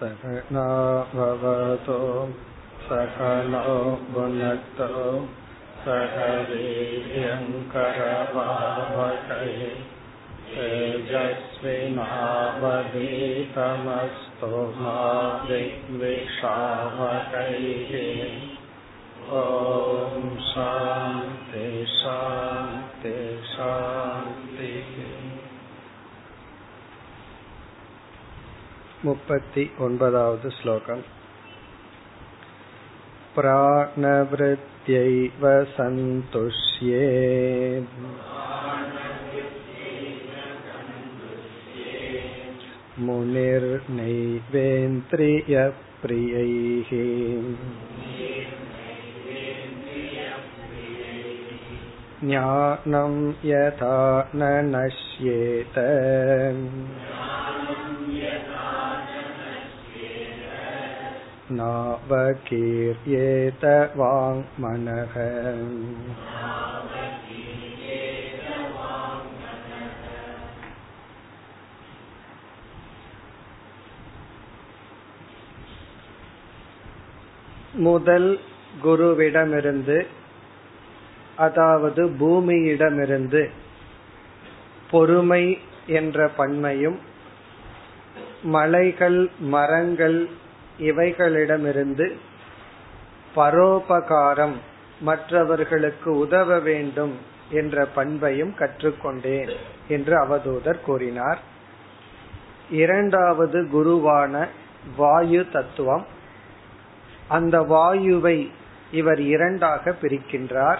सकनाभवतो सकनो भुनक्तो सह वीर्यङ्करवावकै तेजस्विनावधीतमस्तु मा विद्विषावकैः ॐ शान्ति शान्ति शान्तिः मुपति ओन्पदावद् श्लोकम् प्राणवृत्त्यैव सन्तुष्ये मुनिर्नैवेन्द्रियप्रियैः ज्ञानं यथा न नश्येत नावकीर्येत वाङ्मनः முதல் குருவிடமிருந்து அதாவது பூமியிடமிருந்து பொறுமை என்ற பன்மையும் மலைகள் மரங்கள் இவைகளிடமிருந்து பரோபகாரம் மற்றவர்களுக்கு உதவ வேண்டும் என்ற பண்பையும் கற்றுக்கொண்டேன் என்று அவதூதர் கூறினார். இரண்டாவது குருவான வாயு தத்துவம். அந்த வாயுவை இவர் இரண்டாக பிரிக்கின்றார்.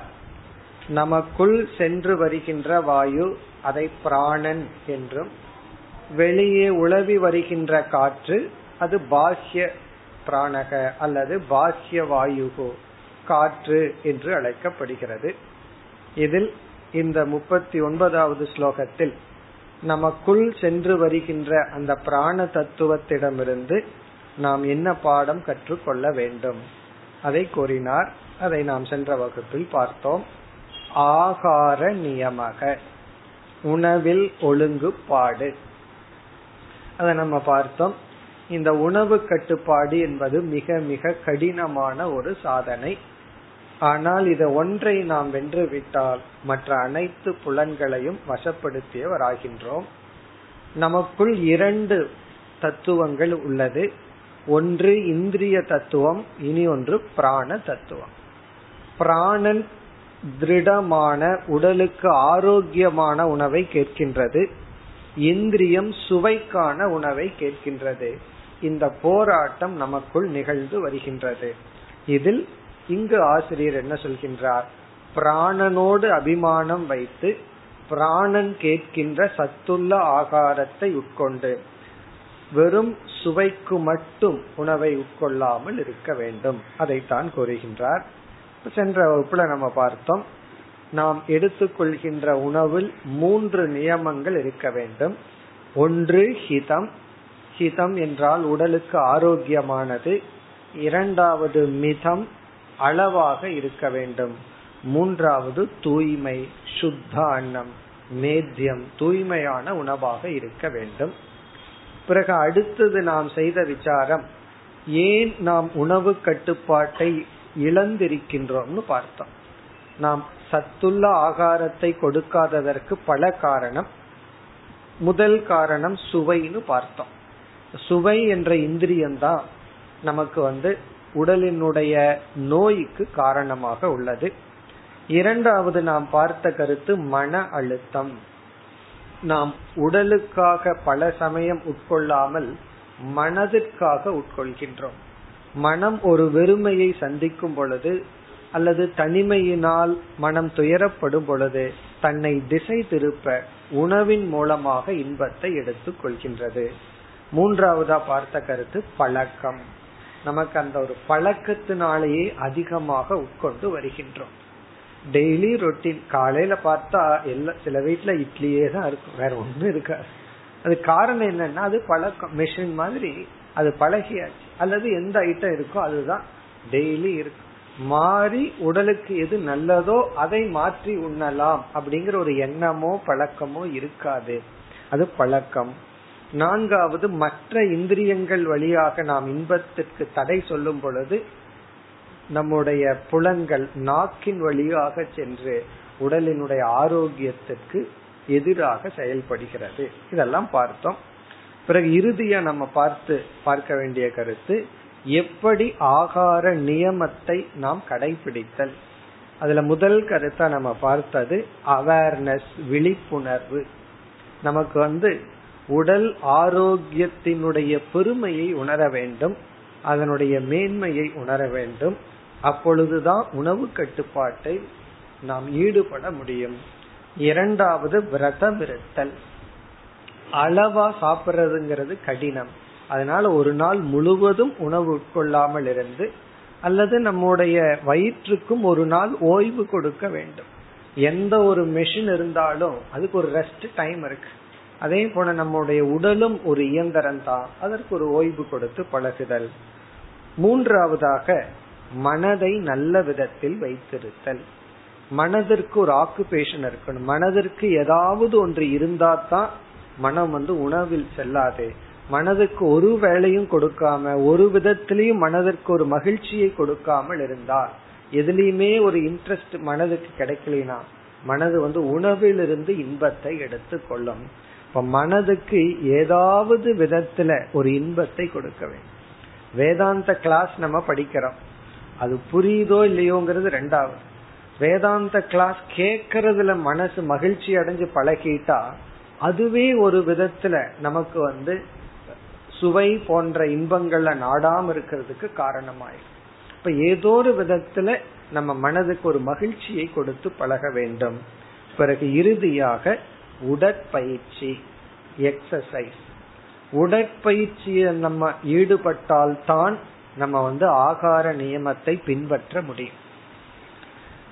நமக்குள் சென்று வருகின்ற வாயு அதை பிராணன் என்றும் வெளியே உளவி வருகின்ற காற்று அது பாஹ்ய பிராணக அல்லது பாஹ்ய வாயுகோ காற்று என்று அழைக்கப்படுகிறது. இதில் இந்த முப்பத்தி ஒன்பதாவது ஸ்லோகத்தில் நமக்குள் சென்று வருகின்ற அந்த பிராண தத்துவத்திடமிருந்து நாம் என்ன பாடம் கற்றுக்கொள்ள வேண்டும்? அதை கூறினார். அதை நாம் சென்ற வகுப்பில் பார்த்தோம். ஆகார நியமக உணவில் ஒழுங்குபாடு. அதை நம்ம பார்த்தோம். இந்த உணவு கட்டுப்பாடு என்பது மிக மிக கடினமான ஒரு சாதனை. ஆனால் இதை ஒன்றை நாம் வென்று விட்டால் மற்ற அனைத்து புலன்களையும் வசப்படுத்தியவராகின்றோம். நமக்குள் இரண்டு தத்துவங்கள் உள்ளது. ஒன்று இந்திரிய தத்துவம் இனி ஒன்று பிராண தத்துவம். பிராணன் திருடமான உடலுக்கு ஆரோக்கியமான உணவை கேட்கின்றது. இந்திரியம் சுவைக்கான உணவை கேட்கின்றது. இந்த போராட்டம் நமக்குள் நிகழ்ந்து வருகின்றது. இதில் இங்கு ஆசிரியர் என்ன சொல்கின்றார்? பிராணனோடு அபிமானம் வைத்து பிராணன் கேட்கின்ற சத்துள்ள ஆகாரத்தை உட்கொண்டு வெறும் சுவைக்கு மட்டும் உணவை உட்கொள்ளாமல் இருக்க வேண்டும். அதைத்தான் கூறுகின்றார். சென்ற வகுப்புல நம்ம பார்த்தோம். நாம் எடுத்துக்கொள்கின்ற உணவில் மூன்று நியமங்கள் இருக்க வேண்டும். ஒன்று ஹிதம். ஹிதம் என்றால் உடலுக்கு ஆரோக்கியமானது. இரண்டாவது மிதம் அளவாக இருக்க வேண்டும். மூன்றாவது தூய்மை சுத்த அன்னம் மேத்தியம் தூய்மையான உணவாக இருக்க வேண்டும். பிறகு அடுத்தது நாம் செய்த விசாரம் ஏன் நாம் உணவு கட்டுப்பாட்டை இழந்திருக்கின்றோம்னு பார்த்தோம். நாம் சத்துள்ள ஆகாரத்தை கொடுக்காததற்கு பல காரணம். முதல் காரணம் சுவைன்னு பார்த்தோம். சுவை என்ற இந்திரியம்தான் நமக்கு வந்து உடலினுடைய நோய்க்கு காரணமாக உள்ளது. இரண்டாவது நாம் பார்த்த கருத்து மன அழுத்தம். நாம் உடலுக்காக பல சமயம் உட்கொள்ளாமல் மனதிற்காக உட்கொள்கின்றோம். மனம் ஒரு வெறுமையை சந்திக்கும் பொழுது அல்லது தனிமையினால் மனம் துயரப்படும் பொழுது தன்னை திசை திருப்ப உணவின் மூலமாக இன்பத்தை எடுத்துக் கொள்கின்றது. மூன்றாவதா பார்த்த கருத்து பழக்கம். நமக்கு அந்த ஒரு பழக்கத்தினாலேயே அதிகமாக உட்கொண்டு வருகின்றோம். டெய்லி ரொட்டீன் காலையில பார்த்தா எல்லா சில வீட்டுல இட்லியே தான் இருக்கும். வேற ஒண்ணும் இருக்காது. அது காரணம் என்னன்னா அது பழக்கம். மிஷின் மாதிரி அது பழகியாச்சு. அல்லது எந்த ஐட்டம் இருக்கோ அதுதான் டெய்லி இருக்கு. மாறி உடலுக்கு எது நல்லதோ அதை மாற்றி உண்ணலாம் அப்படிங்கிற ஒரு எண்ணமோ பழக்கமோ இருக்காது. அது பழக்கம். நான்காவது மற்ற இந்திரியங்கள் வழியாக நாம் இன்பத்திற்கு தடை சொல்லும் பொழுது நம்முடைய புலங்கள் நாக்கின் வழியாக சென்று உடலினுடைய ஆரோக்கியத்திற்கு எதிராக செயல்படுகிறது. இதெல்லாம் பார்த்தோம். பிறகு இறுதியா நம்ம பார்த்து பார்க்க வேண்டிய கருத்து எப்படி ஆகார நியமத்தை நாம் கடைபிடித்தல் அதுல முதல் கருத்தா நம்ம பார்த்தது அவேர்னஸ் விழிப்புணர்வு. நமக்கு வந்து உடல் ஆரோக்கியத்தினுடைய பெருமையை உணர வேண்டும் அதனுடைய மேன்மையை உணர வேண்டும். அப்பொழுதுதான் உணவு கட்டுப்பாட்டை நாம் ஈடுபட முடியும். இரண்டாவது விரதம் இருத்தல் அளவா சாப்பிடுறதுங்கிறது கடினம். அதனால ஒரு நாள் முழுவதும் உணவு உட்கொள்ளாமல் இருந்து அல்லது நம்முடைய வயிற்றுக்கும் ஒரு நாள் ஓய்வு கொடுக்க வேண்டும். எந்த ஒரு மெஷின் இருந்தாலும் அதுக்கு ஒரு ரெஸ்ட் டைம் இருக்கு. அதே போல நம்முடைய உடலும் ஒரு இயந்திரம் தான் அதற்கு ஒரு ஓய்வு கொடுத்து பழகுதல். மூன்றாவதாக மனதை நல்ல விதத்தில் வைத்திருத்தல். மனதிற்கு ஒரு ஆக்குபேஷன் இருக்கணும். மனதிற்கு ஏதாவது ஒன்று இருந்தா தான் மனம் வந்து உணவில் செல்லாது. மனதுக்கு ஒரு வேலையும் கொடுக்காம ஒரு விதத்திலையும் மனதிற்கு ஒரு மகிழ்ச்சியை கொடுக்காமல் இருந்தால் எதுலையுமே ஒரு இன்ட்ரெஸ்ட் மனதுக்கு கிடைக்கலனா மனது வந்து உணவிலிருந்து இன்பத்தை எடுத்து கொள்ளும் இப்ப மனதுக்கு ஏதாவது விதத்துல ஒரு இன்பத்தை கொடுக்க வேண்டும். வேதாந்த கிளாஸ் நம்ம படிக்கிறோம். அது புரியுதோ இல்லையோங்கிறது ரெண்டாவது. வேதாந்த கிளாஸ் கேக்கிறதுல மனசு மகிழ்ச்சி அடைஞ்சு பழகிட்டா அதுவே ஒரு விதத்துல நமக்கு வந்து சுவை போன்ற இன்பங்கள்ல நாடாம இருக்கிறதுக்கு காரணமாயிரும் இப்ப ஏதோ ஒரு விதத்துல நம்ம மனதுக்கு ஒரு மகிழ்ச்சியை கொடுத்து பழக வேண்டும். பிறகு இறுதியாக உடற்பயிற்சி எக்ஸசைஸ் உடற்பயிற்சியை நம்ம ஈடுபட்டால் தான் நம்ம வந்து ஆகார நியமத்தை பின்பற்ற முடியும்.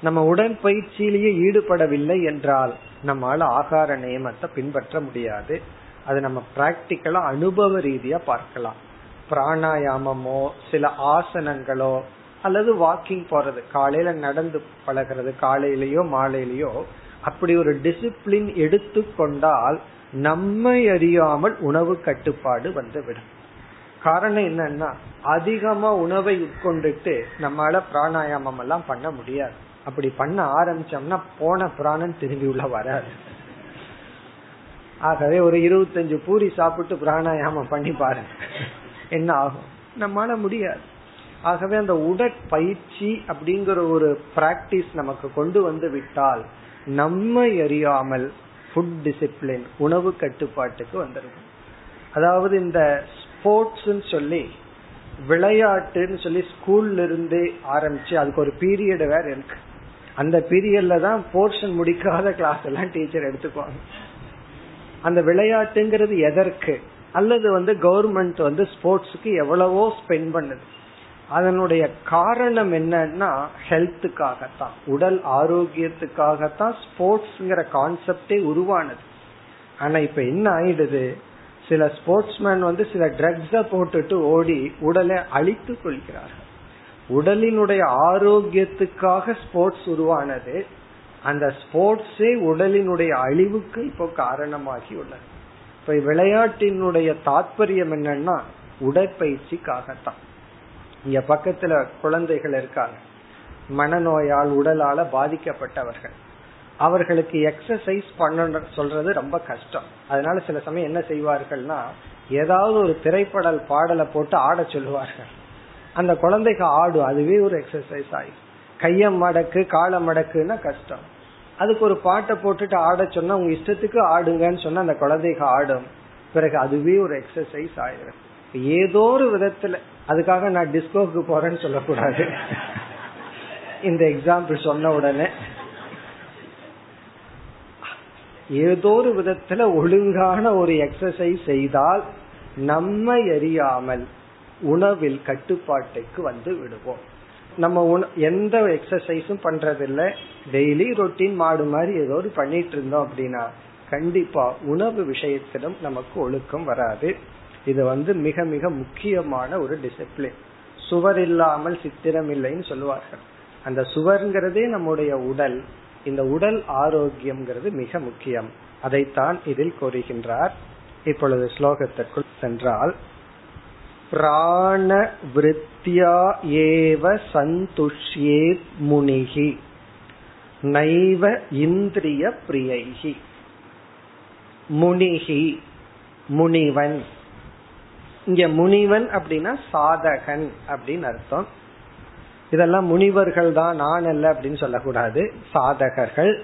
நம்ம உடற்பயிற்சியிலேயே ஈடுபடவில்லை என்றால் நம்மால ஆகார நியமத்தை பின்பற்ற முடியாது. அது நம்ம பிராக்டிக்கலா அனுபவ ரீதியா பார்க்கலாம். பிராணாயாமமோ சில ஆசனங்களோ அல்லது வாக்கிங் போறது காலையில நடந்து பழகிறது காலையிலயோ மாலையிலயோ அப்படி ஒரு டிசிப்ளின் எடுத்துக்கொண்டால் நம்மை அறியாமல் உணவு கட்டுப்பாடு வந்துவிடும். காரணம் என்னன்னா அதிகமா உணவை உட்கொண்டுட்டு நம்மளால பிராணாயாமம் எல்லாம் பண்ண முடியாது. அப்படி பண்ண ஆரம்பிச்சோம்னா போன பிராணம் திரும்பி உள்ள வராது. ஆகவே ஒரு இருபத்தஞ்சு பூரி சாப்பிட்டு பிராணாயாமம் பண்ணி பாருங்க. என்ன ஆகும்? நம்மளால முடியாது. ஆகவே அந்த உடற்பயிற்சி அப்படிங்கிற ஒரு பிராக்டிஸ் நமக்கு கொண்டு வந்து விட்டால் நம்மை அறியாமல் ஃபுட் டிசிப்ளின் உணவு கட்டுப்பாட்டுக்கு வந்துடும் அதாவது இந்த ஸ்போர்ட்ஸ் சொல்லி விளையாட்டுன்னு சொல்லி ஸ்கூல்ல இருந்து ஆரம்பிச்சு அதுக்கு ஒரு பீரியட் வேற இருக்கு. அந்த பீரியட்ல தான் போர்ஷன் முடிக்காத கிளாஸ் எல்லாம் டீச்சர் எடுத்துக்குவாங்க. அந்த விளையாட்டுங்கிறது எதற்கு? அல்லது வந்து கவர்மெண்ட் வந்து ஸ்போர்ட்ஸுக்கு எவ்வளவோ ஸ்பெண்ட் பண்ணுது. அதனுடைய காரணம் என்னன்னா ஹெல்த்துக்காகத்தான். உடல் ஆரோக்கியத்துக்காகத்தான் ஸ்போர்ட்ஸ்ங்கிற கான்செப்டே உருவானது. ஆனா இப்ப என்ன ஆயிடுது? சில ஸ்போர்ட்ஸ்மேன் வந்து சில ட்ரக்ஸ போட்டுட்டு ஓடி உடலை அழித்து கொள்கிறார்கள். உடலினுடைய ஆரோக்கியத்துக்காக ஸ்போர்ட்ஸ் உருவானது. அந்த ஸ்போர்ட்ஸே உடலினுடைய அழிவுக்கு இப்போ காரணமாகி உள்ளது. இப்ப விளையாட்டினுடைய தாற்பயம் என்னன்னா உடற்பயிற்சிக்காகத்தான். இங்க பக்கத்துல குழந்தைகள் இருக்காங்க. மனநோயால் உடலால பாதிக்கப்பட்டவர்கள். அவர்களுக்கு எக்ஸசைஸ் பண்ண சொல்றது ரொம்ப கஷ்டம். அதனால சில சமயம் என்ன செய்வார்கள்னா ஏதாவது ஒரு திரைப்படல் பாடலை போட்டு ஆட சொல்லுவார்கள். அந்த குழந்தைக்கு ஆடும் அதுவே ஒரு எக்ஸசைஸ் ஆயிடும் கைய மடக்கு கால மடக்குன்னா கஷ்டம். அதுக்கு ஒரு பாட்டை போட்டுட்டு ஆட சொன்னா உங்க இஷ்டத்துக்கு ஆடுங்கன்னு சொன்னா அந்த குழந்தைக்கு ஆடும். பிறகு அதுவே ஒரு எக்ஸசைஸ் ஆயிடும் ஏதோ ஒரு விதத்துல அதுக்காக நான் டிஸ்கோக்கு போறேன்னு சொல்லக்கூடாது. இந்த எக்ஸாம்பிள் சொன்ன உடனே ஏதோ ஒரு விதத்துல ஒழுங்கான ஒரு எக்ஸசைஸ் செய்தால் நம்மை அறியாமல் உணவில் கட்டுப்பாட்டுக்கு வந்து விடுவோம். நம்ம எந்த எக்ஸசைஸும் பண்றதில்ல. டெய்லி ரொட்டீன் மாடு மாதிரி ஏதோ ஒரு பண்ணிட்டு இருந்தோம் அப்படின்னா கண்டிப்பா உணவு விஷயத்திலும் நமக்கு ஒழுக்கம் வராது. இது வந்து மிக மிக முக்கியமான ஒரு டிசிப்ளின் சுவர் இல்லாமல் சித்திரம் இல்லைன்னு சொல்லுவார்கள். அந்த சுவர்ங்கிறதே நம்முடைய உடல். இந்த உடல் ஆரோக்கியம்ங்கிறது மிக முக்கியம். அதைத்தான் இதில் கூறுகின்றார். இப்பொழுது ஸ்லோகத்திற்குள் சென்றால் பிராண விருத்தியா ஏவ சந்துஷ்யே முனிகி நைவ இந்திரிய பிரியைகி. முனிகி முனிவன். இங்க முனிவன் அப்படின்னா சாதகன் அப்படின்னு அர்த்தம். இதெல்லாம் முனிவர்கள் தான் நான் அல்ல அப்படின்னு சொல்லக்கூடாது. சாதகர்கள்.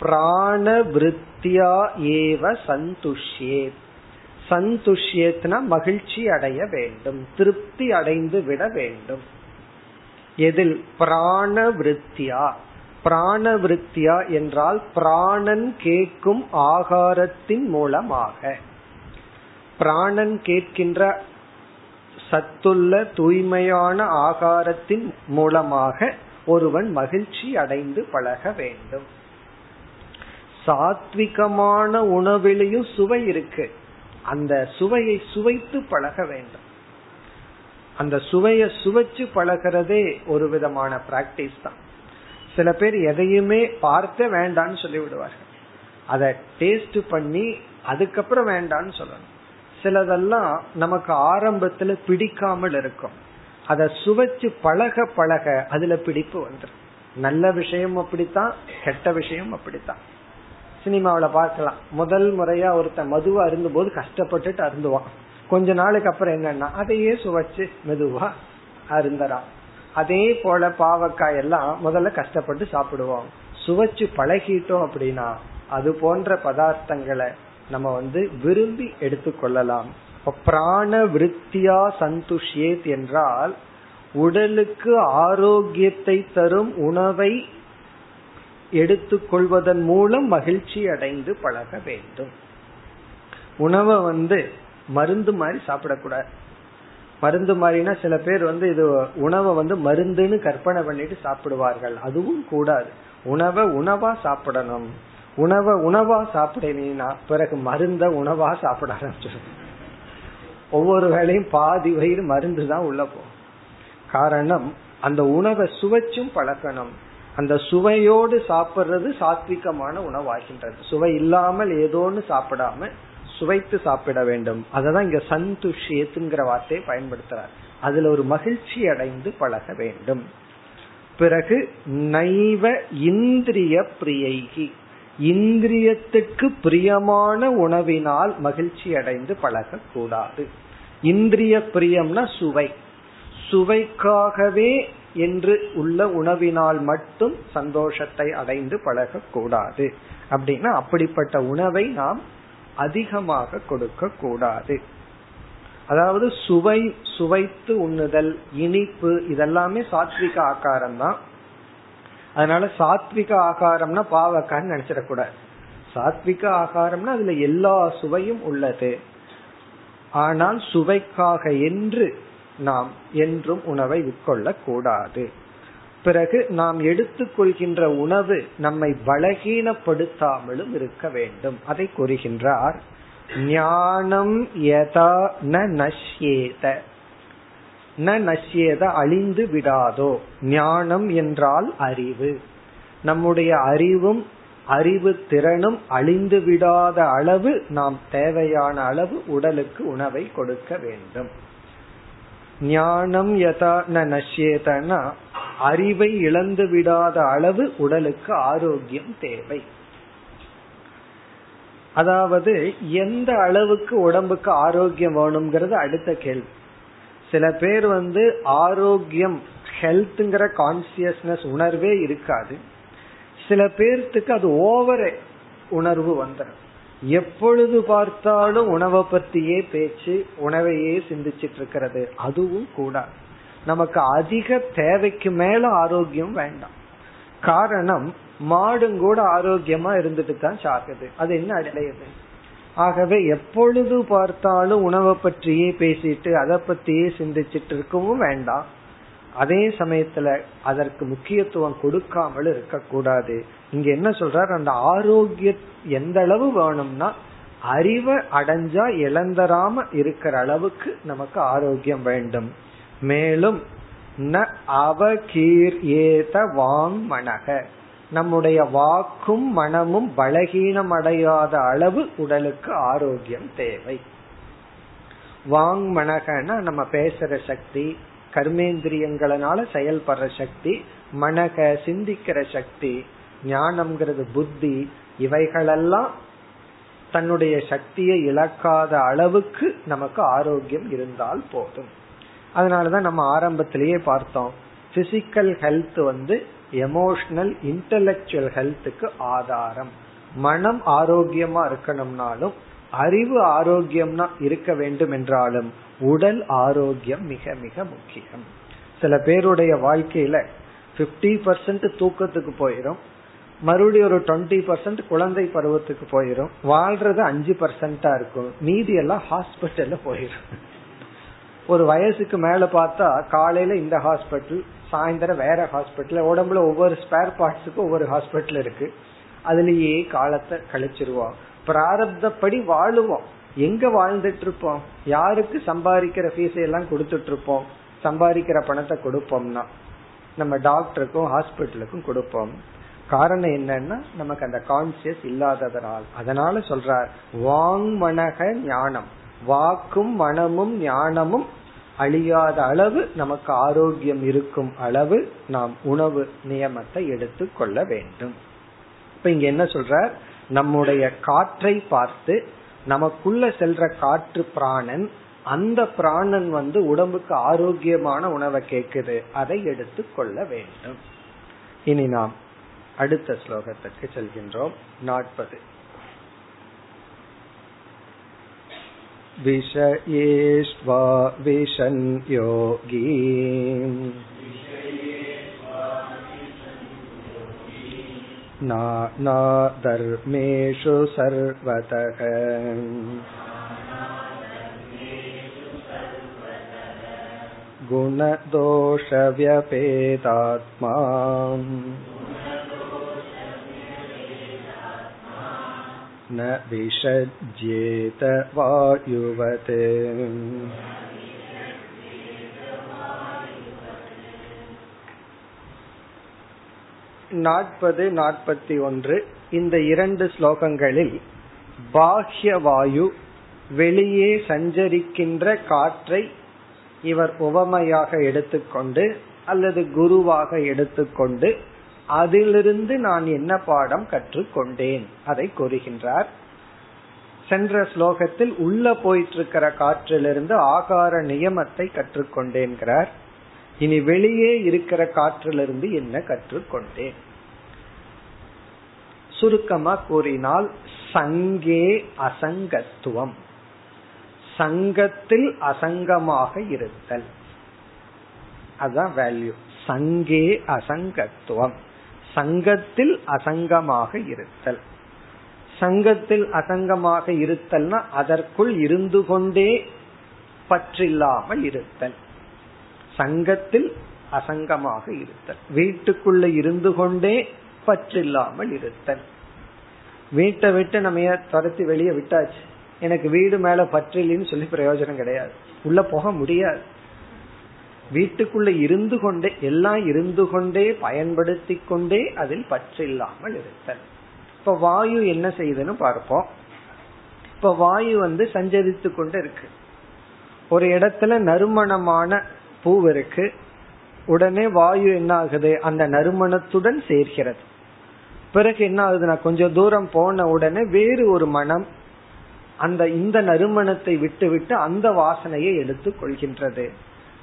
பிராண விருத்தியா ஏவ சந்துஷ்யே. சந்துஷ்யத்னா மகிழ்ச்சி அடைய வேண்டும் திருப்தி அடைந்து விட வேண்டும். எதில்? பிராண விருத்தியா. பிராண விருத்தியா என்றால் பிராணன் கேட்கும் ஆகாரத்தின் மூலமாக. பிராணன் கேட்கின்ற சத்துள்ள தூய்மையான ஆகாரத்தின் மூலமாக ஒருவன் மகிழ்ச்சி அடைந்து பழக வேண்டும். சாத்விகமான உணவிலையும் சுவை இருக்கு. அந்த சுவையை சுவைத்து பழக வேண்டும். அந்த சுவையை சுவைச்சு பழகிறதே ஒரு விதமான பிராக்டிஸ் தான். சில பேர் எதையுமே பார்த்த வேண்டான்னு சொல்லி விடுவார்கள் அதை டேஸ்ட் பண்ணி அதுக்கப்புறம் வேண்டான்னு சொல்லணும். சிலதெல்லாம் நமக்கு ஆரம்பத்துல பிடிக்காமல் இருக்கும். அதை சுவைச்சு பழக பழக அதுல பிடிப்பு வந்துடும் நல்ல விஷயம் அப்படித்தான் கெட்ட விஷயம் அப்படித்தான். சினிமாவில பார்க்கலாம். முதல் முறையா ஒருத்தன் மதுவா அருந்தும் போது கஷ்டப்பட்டுட்டு அருந்துவான். கொஞ்ச நாளுக்கு அப்புறம் என்னன்னா அதையே சுவைச்சு மெதுவா அருந்தறான். அதே போல பாவக்காய் எல்லாம் முதல்ல கஷ்டப்பட்டு சாப்பிடுவோம் சுவைச்சு பழகிட்டோம் அப்படின்னா அது போன்ற பதார்த்தங்களை நம்ம வந்து விரும்பி எடுத்துக்கொள்ளலாம். பிராண விருத்தியா சந்துஷ்யேத் என்றால் உடலுக்கு ஆரோக்கியத்தை தரும் உணவை எடுத்துக்கொள்வதன் மூலம் மகிழ்ச்சி அடைந்து பழக வேண்டும். உணவை வந்து மருந்து மாதிரி சாப்பிடக்கூடாது. மருந்து மாதிரினா சில பேர் வந்து இது உணவை வந்து மருந்துன்னு கற்பனை பண்ணிட்டு சாப்பிடுவார்கள். அதுவும் கூடாது. உணவை உணவா சாப்பிடணும். உணவை உணவா சாப்பிடனா பிறகு மருந்த உணவா சாப்பிட ஆரம்பிச்சிடும். ஒவ்வொரு வேளையும் பாதி வயிறு மருந்து தான் உள்ள போகும். காரணம் அந்த உணவை சுவைச்சும் பழக்கணும். அந்த சுவையோடு சாப்பிடுறது சாத்விகமான உணவாகின்றது. சுவை இல்லாமல் ஏதோன்னு சாப்பிடாம சுவைத்து சாப்பிட வேண்டும். அததான் இங்க சந்துஷியத்துங்கிற வார்த்தையை பயன்படுத்துறார். அதுல ஒரு மகிழ்ச்சி அடைந்து பழக வேண்டும். பிறகு நைவ இந்திரிய பிரியைகி. இந்திரியத்துக்கு பிரியமான உணவினால் மகிழ்ச்சி அடைந்து பழகக்கூடாது. இந்திரிய பிரியம்னா சுவை. சுவைக்காகவே என்று உள்ள உணவினால் மட்டும் சந்தோஷத்தை அடைந்து பழகக்கூடாது. அப்படின்னா அப்படிப்பட்ட உணவை நாம் அதிகமாக கொடுக்க கூடாது அதாவது சுவை சுவைத்து உண்ணுதல் இனிப்பு இதெல்லாமே சாத்விக ஆகாரம் தான் அதனால சாத்விக ஆகாரம்னா பாவக்கான்னு நினைச்சிடக்கூடாது. சாத்விக ஆகாரம்னா அதுல எல்லா சுவையும் உள்ளது. ஆனால் சுவைக்காக என்று நாம் என்றும் உணவை உட்கொள்ள கூடாது பிறகு நாம் எடுத்துக்கொள்கின்ற உணவு நம்மை பலகீனப்படுத்தாமலும் இருக்க வேண்டும். அதை கூறுகின்றார். ஞானம் யதா ந நஷ்யேத. ந நஷ்யேத அழிந்து விடாதோ? ஞானம் என்றால் அறிவு. நம்முடைய அறிவும் அறிவு திறனும் அழிந்து விடாத அளவு நாம் தேவையான அளவு உடலுக்கு உணவை கொடுக்க வேண்டும். ஞானம் யதா நஷ்யேதனா? அறிவை இழந்து விடாத அளவு உடலுக்கு ஆரோக்கியம் தேவை. அதாவது எந்த அளவுக்கு உடம்புக்கு ஆரோக்கியம் வேணுங்கிறது அடுத்த கேள்வி. சில பேர் வந்து ஆரோக்கியம் ஹெல்த்ங்கிற கான்சியஸ்னஸ் உணர்வே இருக்காது. சில பேர்த்துக்கு அது ஓவர் உணர்வு வந்துடும் எப்பொழுது பார்த்தாலும் உணவை பத்தியே பேச்சு உணவையே சிந்திச்சிட்டு இருக்கிறது அதுவும் கூடாது. நமக்கு அதிக தேவைக்கு மேல ஆரோக்கியம் வேண்டாம். காரணம் மாடும் கூட ஆரோக்கியமா இருந்துட்டு தான் சாகுது அது என்ன அடையுது? ஆகவே எப்பொழுது பார்த்தாலும் உணவை பற்றியே பேசிட்டு அதை பத்தியே சிந்திச்சிட்டு இருக்கவும் வேண்டாம். அதே சமயத்துல அதற்கு முக்கியத்துவம் கொடுக்காமல் இருக்கக்கூடாது. இங்க என்ன சொல்றாரு? அந்த ஆரோக்கிய எந்த அளவு வேணும்னா அறிவை அடைஞ்சா இழந்தராம இருக்கிற அளவுக்கு நமக்கு ஆரோக்கியம் வேண்டும். மேலும் ந அவகீர் ஏத வாங் மனக நம்முடைய வாக்கும் மனமும் பலகீனம் அடையாத அளவு உடலுக்கு ஆரோக்கியம் தேவை. வாங் மனகனா நம்ம பேசுற சக்தி கர்மேந்திரியங்களனால செயல்படுற சக்தி மனக சிந்திக்கிற சக்தி ஞானம்ங்கிறது புத்தி இவைகளெல்லாம் தன்னுடைய சக்தியை இழக்காத அளவுக்கு நமக்கு ஆரோக்கியம் இருந்தால் போதும். அதனாலதான் நம்ம ஆரம்பத்திலேயே பார்த்தோம் பிசிக்கல் ஹெல்த் வந்து எமோஷனல் இன்டலக்சுவல் ஹெல்த்துக்கு ஆதாரம். மனம் ஆரோக்கியமா இருக்கணும்னாலும் அறிவு ஆரோக்கியம்னா இருக்க வேண்டும் என்றாலும் உடல் ஆரோக்கியம் மிக மிக முக்கியம். சில பேருடைய வாழ்க்கையில பிப்டி பர்சன்ட் தூக்கத்துக்கு போயிரும். மறுபடியும் ஒரு டுவெண்ட்டி பர்சன்ட் குழந்தை பருவத்துக்கு போயிரும். வாழ்றது அஞ்சு பர்சன்டா இருக்கும். மீதி எல்லாம் ஹாஸ்பிட்டல்ல போயிரும். ஒரு வயசுக்கு மேல பார்த்தா காலையில இந்த ஹாஸ்பிட்டல் சாயந்தரம் வேற ஹாஸ்பிட்டல் உடம்புல ஒவ்வொரு ஸ்பேர் பார்ட்ஸுக்கும் ஒவ்வொரு ஹாஸ்பிட்டல் இருக்கு. அதுலயே காலத்தை கழிச்சிருவோம். பிராரப்தப்படி வாழுவோம். எங்க வாழ்ந்துட்டு இருப்போம் யாருக்கு சம்பாதிக்கிற ஃபீஸை எல்லாம் கொடுத்துட்டு இருப்போம் சம்பாதிக்கிற பணத்தை கொடுப்போம்னா நம்ம டாக்டருக்கும் ஹாஸ்பிட்டலுக்கும் கொடுப்போம். காரணம் என்னன்னா நமக்கு அந்த கான்சியஸ் இல்லாததனால். அதனால சொல்றார் வாங் மனக ஞானம். வாக்கும் மனமும் ஞானமும் அழியாத அளவு நமக்கு ஆரோக்கியம் இருக்கும் அளவு நாம் உணவு நியமத்தை எடுத்து கொள்ள வேண்டும். இப்ப இங்க என்ன சொல்ற நம்முடைய காற்றை பார்த்து நமக்குள்ள செல்ற காற்று பிராணன் அந்த பிராணன் வந்து உடம்புக்கு ஆரோக்கியமான உணவை கேக்குது அதை எடுத்து கொள்ள வேண்டும். இனி நாம் அடுத்த ஸ்லோகத்துக்கு செல்கின்றோம். நாற்பது. विषयेष्वा विशन् योगी नानाधर्मेषु सर्वतः गुणदोषव्यपेतात्मा न विषज्येत वायुवत् நாற்பது நாற்பத்தி ஒன்று இந்த இரண்டு ஸ்லோகங்களில் பாஹ்ய வாயு வெளியே சஞ்சரிக்கின்ற காற்றை இவர் உவமையாக எடுத்துக்கொண்டு அல்லது குருவாக எடுத்துக்கொண்டு அதிலிருந்து நான் என்ன பாடம் கற்றுக்கொண்டேன்? அதை கூறுகின்றார். சென்ற ஸ்லோகத்தில் உள்ள போயிட்டு இருக்கிற காற்றிலிருந்து ஆகார நியமத்தை கற்றுக்கொண்டேன்கிறார். இனி வெளியே இருக்கிற காற்றிலிருந்து என்ன கற்றுக்கொண்டேன்? சுருக்கமா கூறினால் சங்கே அசங்கத்துவம். சங்கத்தில் அசங்கமாக இருத்தல். அதுதான் வேல்யூ சங்கே அசங்கத்துவம். சங்கத்தில் அசங்கமாக இருத்தல். சங்கத்தில் அசங்கமாக இருத்தல்னா அதற்குள் இருந்து கொண்டே பற்றில்லாமல் இருத்தல். சங்கத்தில் அசங்கமாக இருத்தல். வீட்டுக்குள்ள இருந்து கொண்டே பற்றில்லாமல் இருத்தல். வீட்டை விட்டு நம்ம துரத்தி வெளியே விட்டாச்சு? எனக்கு வீடு மேல பற்றிலின்னு சொல்லி பிரயோஜனம் கிடையாது. உள்ள போக முடியாது. வீட்டுக்குள்ள இருந்து கொண்டே எல்லாம் இருந்து கொண்டே பயன்படுத்தி கொண்டே அதில் பற்றில்லாமல் இருத்தல். இப்ப வாயு என்ன செய்யுதுன்னு பார்ப்போம். இப்ப வாயு வந்து சஞ்சரித்து கொண்டு இருக்கு. ஒரு இடத்துல நறுமணமான பூ இருக்கு. உடனே வாயு என்ன ஆகுது அந்த நறுமணத்துடன் சேர்கிறது. பிறகு என்ன ஆகுதுன்னா கொஞ்சம் தூரம் போன உடனே வேறு ஒரு மனம் அந்த இந்த நறுமணத்தை விட்டுவிட்டு அந்த வாசனையை எடுத்து கொள்கின்றது.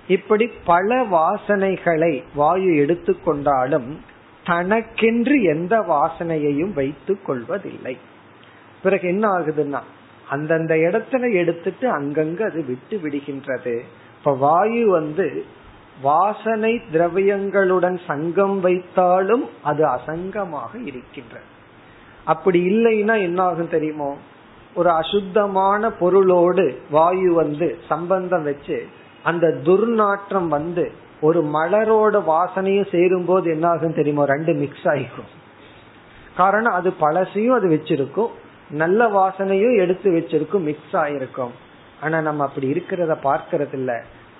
இப்படி பல வாசனைகளை வாயு எடுத்துக்கொண்டாலும் தனக்கென்று எந்த வாசனையையும் வைத்துக் கொள்வதில்லை. பிறகு என்ன ஆகுதுன்னா அந்தந்த இடத்துல எடுத்துட்டு அங்கங்க அது விட்டு விடுகின்றது. இப்ப வாயு வந்து வாசனை திரவியங்களுடன் சங்கம் வைத்தாலும் அது அசங்கமாக இருக்கின்றது. அப்படி இல்லைன்னா என்ன ஆகும் தெரியுமோ? ஒரு அசுத்தமான பொருளோடு வாயு வந்து சம்பந்தம் வச்சு அந்த துர்நாற்றம் வந்து ஒரு மலரோட வாசனையும் சேரும் போது என்ன ஆகும் தெரியுமா? ரெண்டு மிக்ஸ் ஆகிக்கும் காரணம் அது பழசையும் அது வச்சிருக்கும் நல்ல வாசனையும் எடுத்து வச்சிருக்கும் மிக்ஸ் ஆயிருக்கும். ஆனா நம்ம அப்படி இருக்கிறத பார்க்கறது இல்ல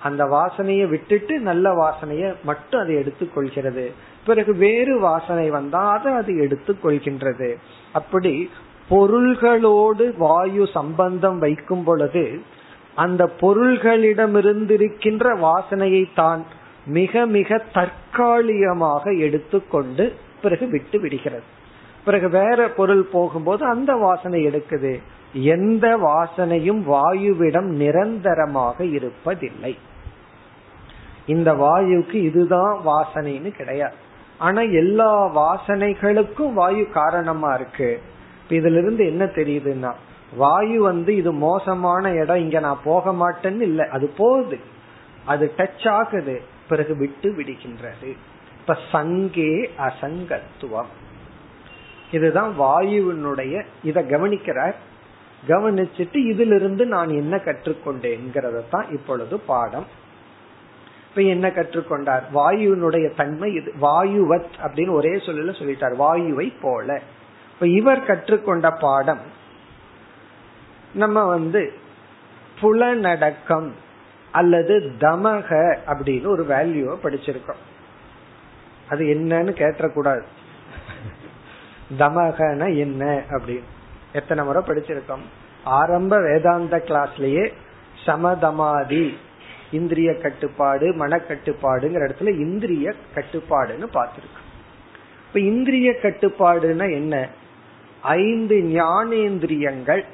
அந்த வாசனையை விட்டுட்டு நல்ல வாசனைய மட்டும் அது எடுத்துக்கொள்கிறது. பிறகு வேறு வாசனை வந்தா அதை அது எடுத்துக்கொள்கின்றது. அப்படி பொருள்களோடு வாயு சம்பந்தம் வைக்கும் பொழுது அந்த பொருள்களிடமிருந்திருக்கின்ற வாசனையை தான் மிக மிக தற்காலிகமாக எடுத்துக்கொண்டு பிறகு விட்டு விடுகிறது. பிறகு வேற பொருள் போகும்போது அந்த வாசனை எடுக்குது. எந்த வாசனையும் வாயுவிடம் நிரந்தரமாக இருப்பதில்லை. இந்த வாயுக்கு இதுதான் வாசனைன்னு கிடையாது. ஆனா எல்லா வாசனைகளுக்கும் வாயு காரணமா இருக்கு. இதுல இருந்து என்ன தெரியுதுன்னா வாயு வந்து இது மோசமான இடம் இங்க நான் போக மாட்டேன்னு இல்லை. அது போகுது. அது டச் ஆகுது. பிறகு விட்டு விடுகின்றது. இப்ப சங்கே அசங்கத்துவம். இதுதான் வாயுவினுடைய இத கவனிக்கிறார். கவனிச்சுட்டு இதிலிருந்து நான் என்ன கற்றுக்கொண்டேங்கிறத தான் இப்பொழுது பாடம். இப்ப என்ன கற்றுக்கொண்டார்? வாயுவினுடைய தன்மை இது. வாயுவத் அப்படின்னு ஒரே சொல்லல சொல்லிட்டார். வாயுவை போல. இப்ப இவர் கற்றுக்கொண்ட பாடம் நம்ம வந்து புலநடக்கம் அல்லது தமக அப்படின்னு ஒரு வேல்யூ படிச்சிருக்கோம். அது என்னன்னு கேட்டக்கூடாது தமகன என்ன அப்படின்னு. எத்தனை முறை படிச்சிருக்கோம். ஆரம்ப வேதாந்த கிளாஸ்லயே சமதமாதி இந்திரிய கட்டுப்பாடு மனக்கட்டுப்பாடுங்கிற இடத்துல இந்திரிய கட்டுப்பாடுன்னு பார்த்திருக்கோம். இப்ப இந்திரிய கட்டுப்பாடுன்னா என்ன? ஐந்து ஞானேந்திரியங்கள்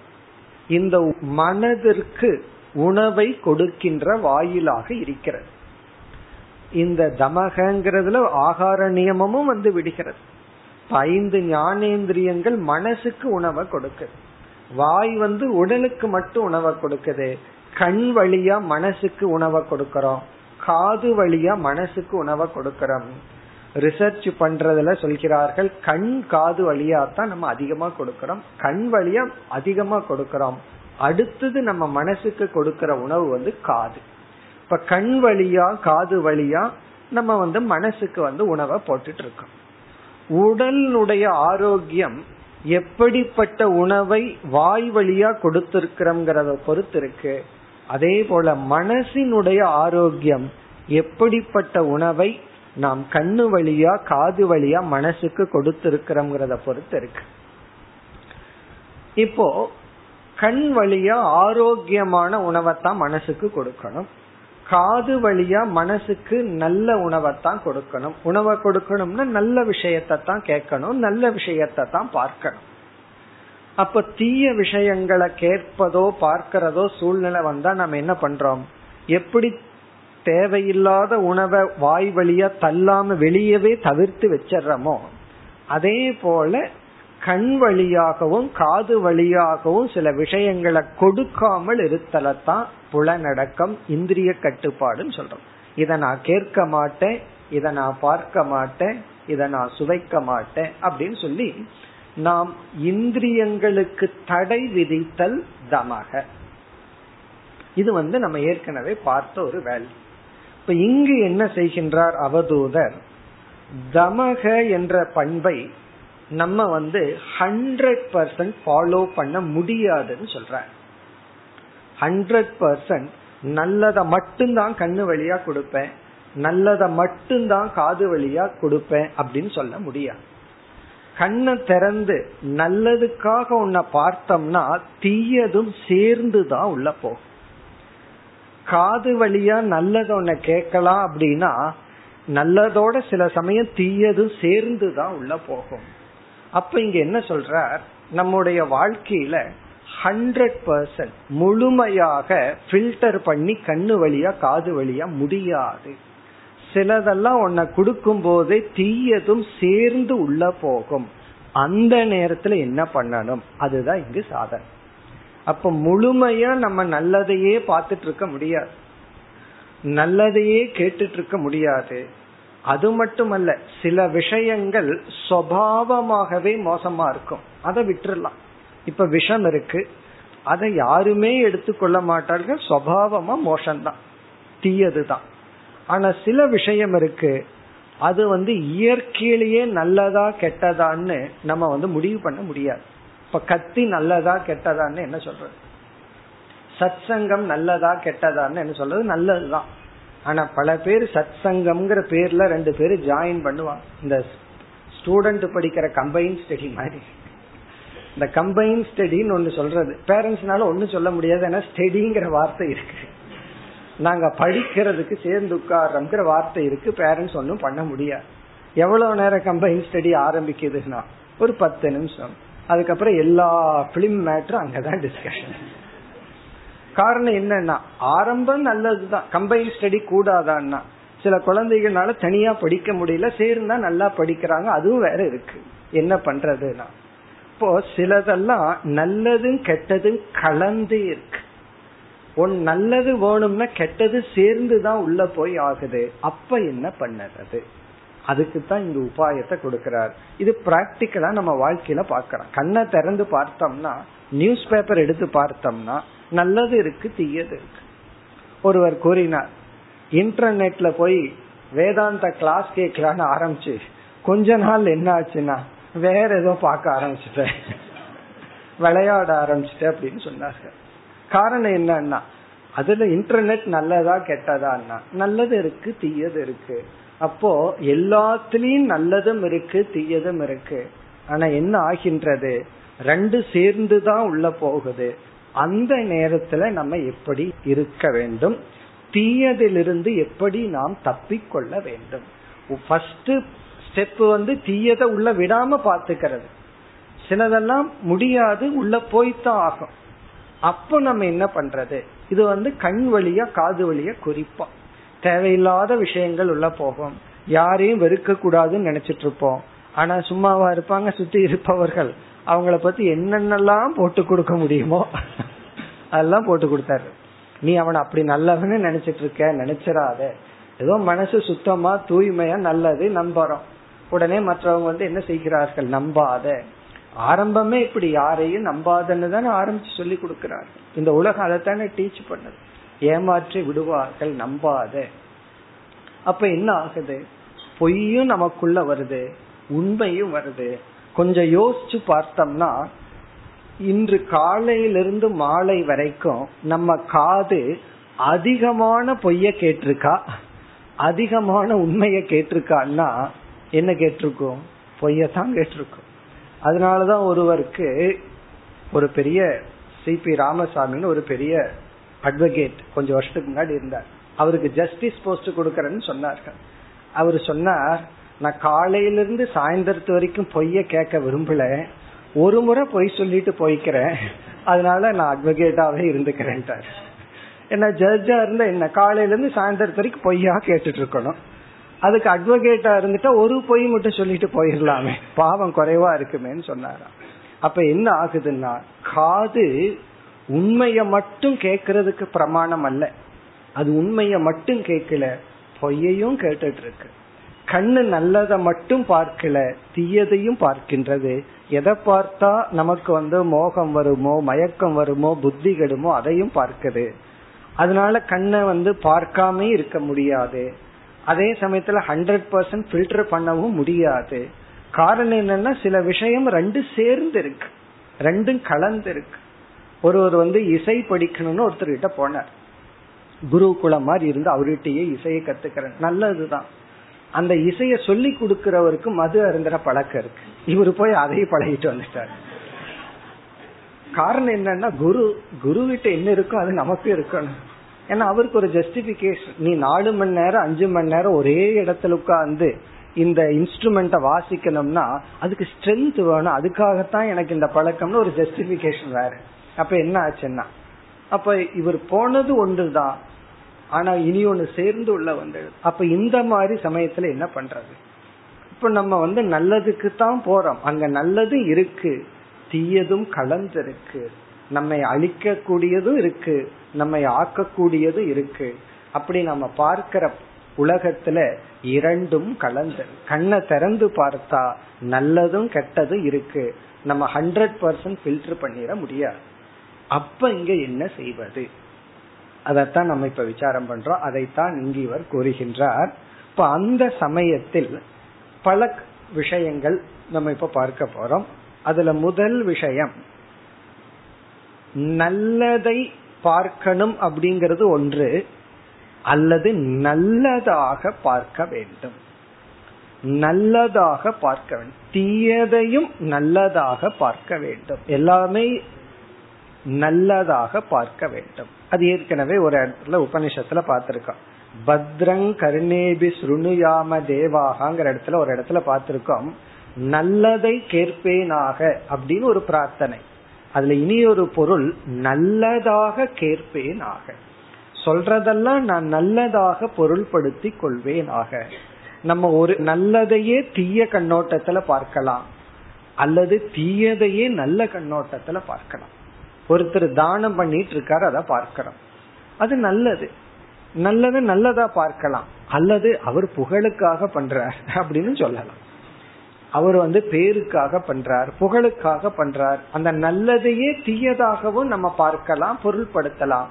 இந்த மனதிற்கு உணவை கொடுக்கின்ற வாயிலாக இருக்கிறது. இந்த தமகங்கிறதுல ஆகார நியமமும் வந்து விடுகிறது. ஐந்து ஞானேந்திரியங்கள் மனசுக்கு உணவை கொடுக்குது. வாய் வந்து உடலுக்கு மட்டும் உணவை கொடுக்குது. கண் வழியா மனசுக்கு உணவை கொடுக்கறோம். காது வழியா மனசுக்கு உணவை கொடுக்கறோம். ரிசர்ச் பண்றதுல சொல்கிறார்கள் கண் காது வழியா தான் நம்ம அதிகமா கொடுக்கறோம். கண் வழியா அதிகமா கொடுக்கறோம். அடுத்தது நம்ம மனசுக்கு கொடுக்கற உணவு வந்து காது. இப்ப கண் வழியா காது வழியா நம்ம வந்து மனசுக்கு வந்து உணவை போட்டுட்டு இருக்கோம் உடலுடைய ஆரோக்கியம் எப்படிப்பட்ட உணவை வாய் வழியா கொடுத்திருக்கிறோம்ங்கிறத பொறுத்து இருக்கு அதே போல மனசினுடைய ஆரோக்கியம் எப்படிப்பட்ட உணவை நாம் கண்ணு வழியா காது வழியா மனசுக்கு கொடுத்திருக்கிறோம்ங்கிறத பொறுத்து இருக்கு. இப்போ கண் வழியா ஆரோக்கியமான உணவைத்தான் மனசுக்கு கொடுக்கணும். காது வழியா மனசுக்கு நல்ல உணவைத்தான் கொடுக்கணும். உணவை கொடுக்கணும்னா நல்ல விஷயத்தை தான் கேட்கணும். நல்ல விஷயத்தை தான் பார்க்கணும். அப்ப தீய விஷயங்களை கேட்பதோ பார்க்கிறதோ சூழ்நிலை வந்தா நம்ம என்ன பண்றோம்? எப்படி தேவையில்லாத உணவை வாய் வழியா தள்ளாம வெளியவே தவிர்த்து வச்சிடறோமோ? அதே போல கண் வழியாகவும் காது வழியாகவும் சில விஷயங்களை கொடுக்காமல் இருத்தலத்தான் புலநடக்கம் இந்திரிய கட்டுப்பாடுன்னு சொல்றோம். இதை நான் கேட்க மாட்டேன் இதை நான் பார்க்க மாட்டேன் இதை நான் சுவைக்க மாட்டேன் அப்படின்னு சொல்லி நாம் இந்திரியங்களுக்கு தடை விதித்தல் தமக. இது வந்து நம்ம ஏற்கனவே பார்த்த ஒரு வேல்யூ இப்ப இங்கு என்ன செய்கின்றார் அவதூதர்? தமக என்ற பண்பை நம்ம வந்து ஹண்ட்ரட் பர்சன்ட் ஃபாலோ பண்ண முடியாதுன்னு சொல்ற ஹண்ட்ரட் பர்சன்ட் நல்லத மட்டும்தான் கண்ணு வழியா கொடுப்பேன் நல்லத மட்டும்தான் காது வழியா கொடுப்பேன் அப்படின்னு சொல்ல முடியாது. கண்ணை திறந்து நல்லதுக்காக உன்னை பார்த்தோம்னா தீயதும் சேர்ந்து தான் உள்ள போகும். காது வழியா நல்லத உன்னை கேட்கலாம் அப்படின்னா நல்லதோட சில சமயம் தீயதும் சேர்ந்து தான் உள்ள போகும். அப்ப இங்க என்ன சொல்ற நம்முடைய வாழ்க்கையில ஹண்ட்ரட் பர்சன்ட் முழுமையாக ஃபில்டர் பண்ணி கண்ணு வழியா காது வழியா முடியாது. சிலதெல்லாம் உன்னை கொடுக்கும் போதே தீயதும் சேர்ந்து உள்ள போகும். அந்த நேரத்துல என்ன பண்ணணும்? அதுதான் இங்கு சாதனை. அப்ப முழுமையா நம்ம நல்லதையே பார்த்துட்டு இருக்க முடியாது. நல்லதையே கேட்டுட்டு இருக்க முடியாது. அது மட்டுமல்ல சில விஷயங்கள் சுவாவமாகவே மோசமா இருக்கும். அதை விட்டுறலாம். இப்ப விஷம் இருக்கு. அதை யாருமே எடுத்துக்கொள்ள மாட்டார்கள். சுவாவமா மோசம்தான். தீயதுதான். ஆனா சில விஷயம் இருக்கு. அது வந்து இயற்கையிலேயே நல்லதா கெட்டதான்னு நம்ம வந்து முடிவு பண்ண முடியாது. இப்ப கத்தி நல்லதா கெட்டதான்னு என்ன சொல்றது? சத் சங்கம் நல்லதா கெட்டதான்னு என்ன சொல்றது? நல்லதுதான். ஆனா பல பேர் சத் சங்கம்ங்கிற பேர்ல ரெண்டு பேரும் ஜாயின் பண்ணுவாங்க. இந்த ஸ்டூடெண்ட் படிக்கிற கம்பைன் ஸ்டடி மாதிரி. இந்த கம்பைன் ஸ்டடின்னு ஒண்ணு சொல்றது. பேரண்ட்ஸ்னால ஒண்ணு சொல்ல முடியாது. ஏன்னா ஸ்டடிங்கிற வார்த்தை இருக்கு. நாங்க படிக்கிறதுக்கு சேர்ந்து உட்கார்றோங்கிற வார்த்தை இருக்கு. பேரண்ட்ஸ் ஒன்றும் பண்ண முடியாது. எவ்வளவு நேரம் கம்பைன் ஸ்டடி ஆரம்பிக்குதுன்னா? ஒரு பத்து நிமிஷம். அதுக்கப்புறம் எல்லா பிலிம் மேட்டரும் அங்கதான் டிஸ்கஷன் காரணம் என்னன்னா ஆரம்பம் நல்லதுதான். கம்பைன் ஸ்டடி கூடாதான்னா சில குழந்தைகள்னால தனியா படிக்க முடியல சேர்ந்தா நல்லா படிக்கிறாங்க அதுவும் வேற இருக்கு. என்ன பண்றதுன்னா இப்போ சிலதெல்லாம் நல்லதும் கெட்டதும் கலந்து இருக்கு. ஒன் நல்லது வேணும்னா கெட்டது சேர்ந்து தான் உள்ள போய் ஆகுது. அப்ப என்ன பண்ணது அதுக்கு தான் இந்த உபாயத்தை கொடுக்கிறார். இது பிராக்டிக்கலா நம்ம வாழ்க்கையில பாக்கிறோம் கண்ணை திறந்து பார்த்தோம்னா நியூஸ் பேப்பர் எடுத்து பார்த்தோம்னா நல்லது இருக்கு தீயது இருக்கு. ஒருவர் கூறினார் இன்டர்நெட்ல போய் வேதாந்த கிளாஸ் கேட்கலான்னு ஆரம்பிச்சு கொஞ்ச நாள் என்ன ஆச்சுன்னா வேற ஏதோ பார்க்க ஆரம்பிச்சுட்டேன். விளையாட ஆரம்பிச்சிட்டேன் அப்படின்னு சொன்னாங்க காரணம் என்னன்னா அதுல இன்டர்நெட் நல்லதா கெட்டதான்னா நல்லது இருக்கு தீயது இருக்கு. அப்போ எல்லாத்துலயும் நல்லதும் இருக்கு தீயதும் இருக்கு. ஆனா என்ன ஆகின்றது? ரெண்டு சேர்ந்து தான் உள்ள போகுது. அந்த நேரத்துல நம்ம எப்படி இருக்க வேண்டும்? தீயதிலிருந்து எப்படி நாம் தப்பிக்கொள்ள வேண்டும்? ஃபர்ஸ்ட் ஸ்டெப் வந்து தீயதை உள்ள விடாம பாத்துக்கிறது சிலதெல்லாம் முடியாது உள்ள போய்தான் ஆகும். அப்ப நம்ம என்ன பண்றது? இது வந்து கண் வழியா காது வழியா குறிப்பா தேவையில்லாத விஷயங்கள் உள்ள போகும். யாரையும் வெறுக்க கூடாதுன்னு நினைச்சிட்டு இருப்போம். ஆனா சும்மாவா இருப்பாங்க சுத்தி இருப்பவர்கள். அவங்கள பத்தி என்னென்னலாம் போட்டு கொடுக்க முடியுமோ அதெல்லாம் போட்டு கொடுத்தாரு. நீ அவனை அப்படி நல்லவன்னு நினைச்சிட்டு இருக்க நினைச்சிடாத. ஏதோ மனசு சுத்தமா தூய்மையா நல்லது நம்புறோம். உடனே மற்றவங்க வந்து என்ன செய்கிறார்கள்? நம்பாத. ஆரம்பமே இப்படி யாரையும் நம்பாதன்னு தானே ஆரம்பிச்சு சொல்லி கொடுக்கிறார்கள். இந்த உலகம் அதைத்தானே டீச் பண்ணுது. ஏமாற்றி விடுவார்கள் நம்பாத. அப்ப என்ன ஆகுது? பொய்யும் நமக்குள்ள வருது உண்மையும் வருது. கொஞ்சம் யோசிச்சு பார்த்தோம்னா இன்று காலையிலிருந்து மாலை வரைக்கும் நம்ம காது அதிகமான பொய்ய கேட்டிருக்கா? அதிகமான உண்மைய கேட்டிருக்கான்னா என்ன கேட்டிருக்கோம்? பொய்யத்தான் கேட்டிருக்கோம். அதனாலதான் ஒருவருக்கு ஒரு பெரிய சி பி ராமசாமின்னு ஒரு பெரிய அட்வொகேட். கொஞ்சம் வருஷத்துக்கு முன்னாடி இருந்தார். அவருக்கு ஜஸ்டிஸ் போஸ்ட் கொடுக்கறேன்னு சொன்னார்கள். அவர் சொன்னார் நான் காலையிலிருந்து சாயந்தரத்து வரைக்கும் பொய்ய கேட்க விரும்பல. ஒரு முறை பொய் சொல்லிட்டு போய்க்கிறேன். அதனால நான் அட்வொகேட்டாவே இருந்துக்கிறேன்ட்டார். என்ன ஜட்ஜா இருந்தா என்ன? காலையில இருந்து சாயந்தரத்து வரைக்கும் பொய்யா கேட்டுட்டு இருக்கணும் அதுக்கு அட்வொகேட்டா இருந்துட்டா ஒரு பொய் மட்டும் சொல்லிட்டு போயிடலாமே. பாவம் குறைவா இருக்குமேன்னு சொன்னாராம். அப்ப என்ன ஆகுதுன்னா காது உண்மைய மட்டும் கேட்கறதுக்கு பிரமாணம் அல்ல. அது உண்மைய மட்டும் கேட்கல பொய்யையும் கேட்டுட்டு இருக்கு கண்ணு நல்லதை மட்டும் பார்க்கல தீயதையும் பார்க்கின்றது. எதை பார்த்தா நமக்கு வந்து மோகம் வருமோ மயக்கம் வருமோ புத்தி கெடுமோ அதையும் பார்க்குது. அதனால கண்ணை வந்து பார்க்காம இருக்க முடியாது. அதே சமயத்துல ஹண்ட்ரட் பர்சன்ட் ஃபில்டர் பண்ணவும் முடியாது. காரணம் என்னன்னா சில விஷயம் ரெண்டு சேர்ந்து இருக்கு ரெண்டும் கலந்து இருக்கு ஒருவர் வந்து இசை படிக்கணும்னு ஒருத்தர் கிட்ட போனார் குருகுலம் மாதிரி இருந்து அவர்கிட்டயே இசையை கத்துக்கிறேன். நல்லதுதான். அந்த இசைய சொல்லி கொடுக்கிறவருக்கு மது அருந்துற பழக்கம் இருக்கு. இவரு போய் அதையும் பழகிட்டு வந்துட்டார். காரணம் என்னன்னா குரு குரு கிட்ட என்ன இருக்கோ அது நமக்கு இருக்கணும். ஏன்னா அவருக்கு ஒரு ஜஸ்டிபிகேஷன் நீ நாலு மணி நேரம் அஞ்சு மணி நேரம் ஒரே இடத்துல உட்காந்து இந்த இன்ஸ்ட்ருமெண்ட வாசிக்கணும்னா அதுக்கு ஸ்ட்ரென்த் வேணும். அதுக்காகத்தான் எனக்கு இந்த பழக்கம்னு ஒரு ஜஸ்டிபிகேஷன் வேற. அப்ப என்ன ஆச்சுன்னா அப்ப இவர் போனது ஒன்றுதான் ஆனா இனி ஒண்ணு சேர்ந்து உள்ள வந்தது. அப்ப இந்த மாதிரி சமயத்துல என்ன பண்றது? இப்ப நம்ம வந்து நல்லதுக்கு தான் போறோம். அங்க நல்லது இருக்கு. தீயதும் கலந்திருக்கு. நம்மை அழிக்க கூடியதும் இருக்கு. நம்மை ஆக்கக்கூடியதும் இருக்கு. அப்படி நம்ம பார்க்கிற உலகத்துல இரண்டும் கலந்து கண்ணை திறந்து பார்த்தா நல்லதும் கெட்டதும் இருக்கு. நம்ம ஹண்ட்ரட் பர்சன்ட் ஃபில்டர் பண்ணிட முடியாது. அப்ப இங்க என்ன செய்வது? அதைத்தான் நம்ம இப்ப விசாரம் பண்றோம். அதைத்தான் இங்கு இவர் கூறுகின்றார். இப்ப அந்த சமயத்தில் பல விஷயங்கள் நம்ம இப்ப பார்க்க போறோம். அதுல முதல் விஷயம் நல்லதை பார்க்கணும் அப்படிங்கிறது ஒன்று அல்லது நல்லதாக பார்க்க வேண்டும். நல்லதாக பார்க்க வேண்டும். தீயதையும் நல்லதாக பார்க்க வேண்டும். எல்லாமே நல்லதாக பார்க்க வேண்டும். அது ஏற்கனவே ஒரு இடத்துல உபனிஷத்துல பார்த்திருக்கோம். பத்ரங் கருணேபி சுருணுயாம தேவாகங்கிற இடத்துல ஒரு இடத்துல பார்த்திருக்கோம். நல்லதை கேட்பேனாக அப்படின்னு ஒரு பிரார்த்தனை. அதுல இனி ஒரு பொருள் நல்லதாக கேட்பேனாக. சொல்றதெல்லாம் நான் நல்லதாக பொருள்படுத்தி கொள்வேனாக. நம்ம ஒரு நல்லதையே தீய கண்ணோட்டத்துல பார்க்கலாம். அல்லது தீயதையே நல்ல கண்ணோட்டத்துல பார்க்கலாம். ஒருத்தர் தானம் பண்ணிட்டு இருக்காரு அதை பார்க்கிறோம். அது நல்லது. நல்லது நல்லதா பார்க்கலாம். அல்லது அவர் புகழுக்காக பண்றார் அப்படின்னு சொல்லலாம். அவர் வந்து பேருக்காக பண்றார் புகழுக்காக பண்றார். அந்த நல்லதையே தீயதாகவும் நம்ம பார்க்கலாம் பொருள்படுத்தலாம்.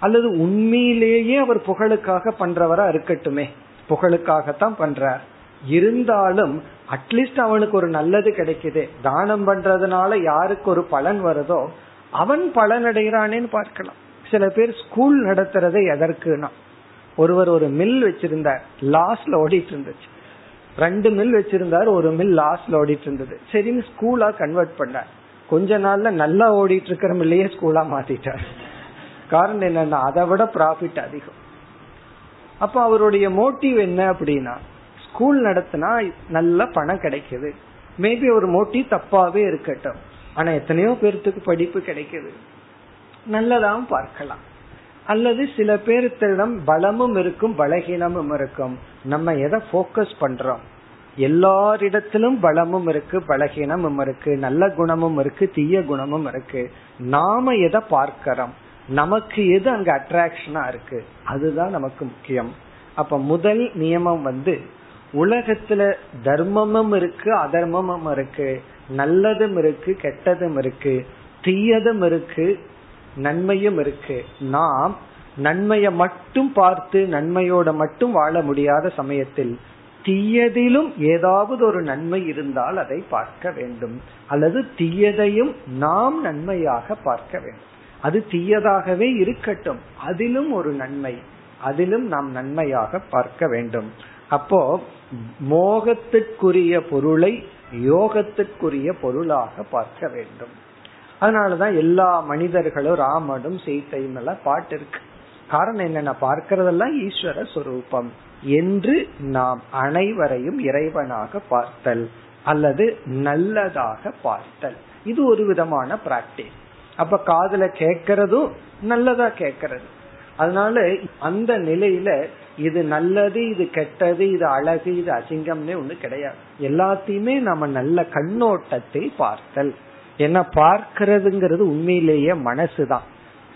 அல்லது உண்மையிலேயே அவர் புகழுக்காக பண்றவரா இருக்கட்டுமே. புகழுக்காகத்தான் பண்றார். இருந்தாலும் அட்லீஸ்ட் அவனுக்கு ஒரு நல்லது கிடைக்குது. தானம் பண்றதுனால யாருக்கு ஒரு பலன் வருதோ அவன் பலன் அடைகிறானேன்னு பார்க்கலாம். சில பேர் ஸ்கூல் நடத்துறதை எதற்குனா ஒருவர் ஒரு மில் வச்சிருந்தார் லாஸ்ட்ல ஓடிட்டு இருந்துச்சு ரெண்டு மில் வச்சிருந்தார் ஒரு மில் லாஸ்ட்ல ஓடிட்டு இருந்தது சரின்னு ஸ்கூலா கன்வெர்ட் பண்ணார். கொஞ்ச நாள்ல நல்லா ஓடிட்டு இருக்கிற மில்லையே ஸ்கூலா மாத்திட்டார். காரணம் என்னன்னா அதை விட ப்ராஃபிட் அதிகம். அப்ப அவருடைய மோட்டிவ் என்ன அப்படின்னா ஸ்கூல் நடத்தினா நல்ல பணம் கிடைக்குது. மேபி ஒரு மோட்டிவ் தப்பாவே இருக்கட்டும். ஆனா எத்தனையோ பேர்த்துக்கு படிப்பு கிடைக்குது. நல்லதாகவும் பார்க்கலாம். அல்லது சில பேர்த்திடம் பலமும் இருக்கும் பலகீனமும் இருக்கும். நம்ம எதை போக்கஸ் பண்றோம்? எல்லாரிடத்திலும் பலமும் இருக்கு பலகீனமும் இருக்கு நல்ல குணமும் இருக்கு தீய குணமும் இருக்கு. நாம எதை பார்க்கிறோம்? நமக்கு எது அங்க அட்ராக்ஷனா இருக்கு? அதுதான் நமக்கு முக்கியம். அப்ப முதல் நியமம் வந்து உலகத்துல தர்மமும் இருக்கு அதர்மமும் இருக்கு. நல்லதும் இருக்கு கெட்டதும் இருக்கு. தீயதும் இருக்கு நன்மையும் இருக்கு. நாம் நன்மையை மட்டும் பார்த்து நன்மையோட மட்டும் வாழ முடியாத சமயத்தில் தீயதிலும் ஏதாவது ஒரு நன்மை இருந்தால் அதை பார்க்க வேண்டும். அல்லது தீயதையும் நாம் நன்மையாக பார்க்க வேண்டும். அது தீயதாகவே இருக்கட்டும். அதிலும் ஒரு நன்மை. அதிலும் நாம் நன்மையாக பார்க்க வேண்டும். அப்போ மோகத்திற்குரிய பொருளை யோகத்திற்குரிய பொருளாக பார்க்க வேண்டும். அதனாலதான் எல்லா மனிதர்களும் ராமனும் சீத்தையும் எல்லாம் பாட்டு இருக்கு. காரணம் என்னென்ன பார்க்கறதெல்லாம் ஈஸ்வர சுரூபம். என்று நாம் அனைவரையும் இறைவனாக பார்த்தல் அல்லது நல்லதாக பார்த்தல். இது ஒரு விதமான பிராக்டிஸ் அப்ப காதல கேட்கறதும் நல்லதா கேட்கறது. அதனால அந்த நிலையில இது நல்லது இது கெட்டது இது அழகு இது அசிங்கம்னு ஒண்ணு கிடையாது. எல்லாத்தையுமே நம்ம நல்ல கண்ணோட்டத்தை பார்த்தல். என்ன பார்க்கிறதுங்கிறது உண்மையிலேயே மனசுதான்.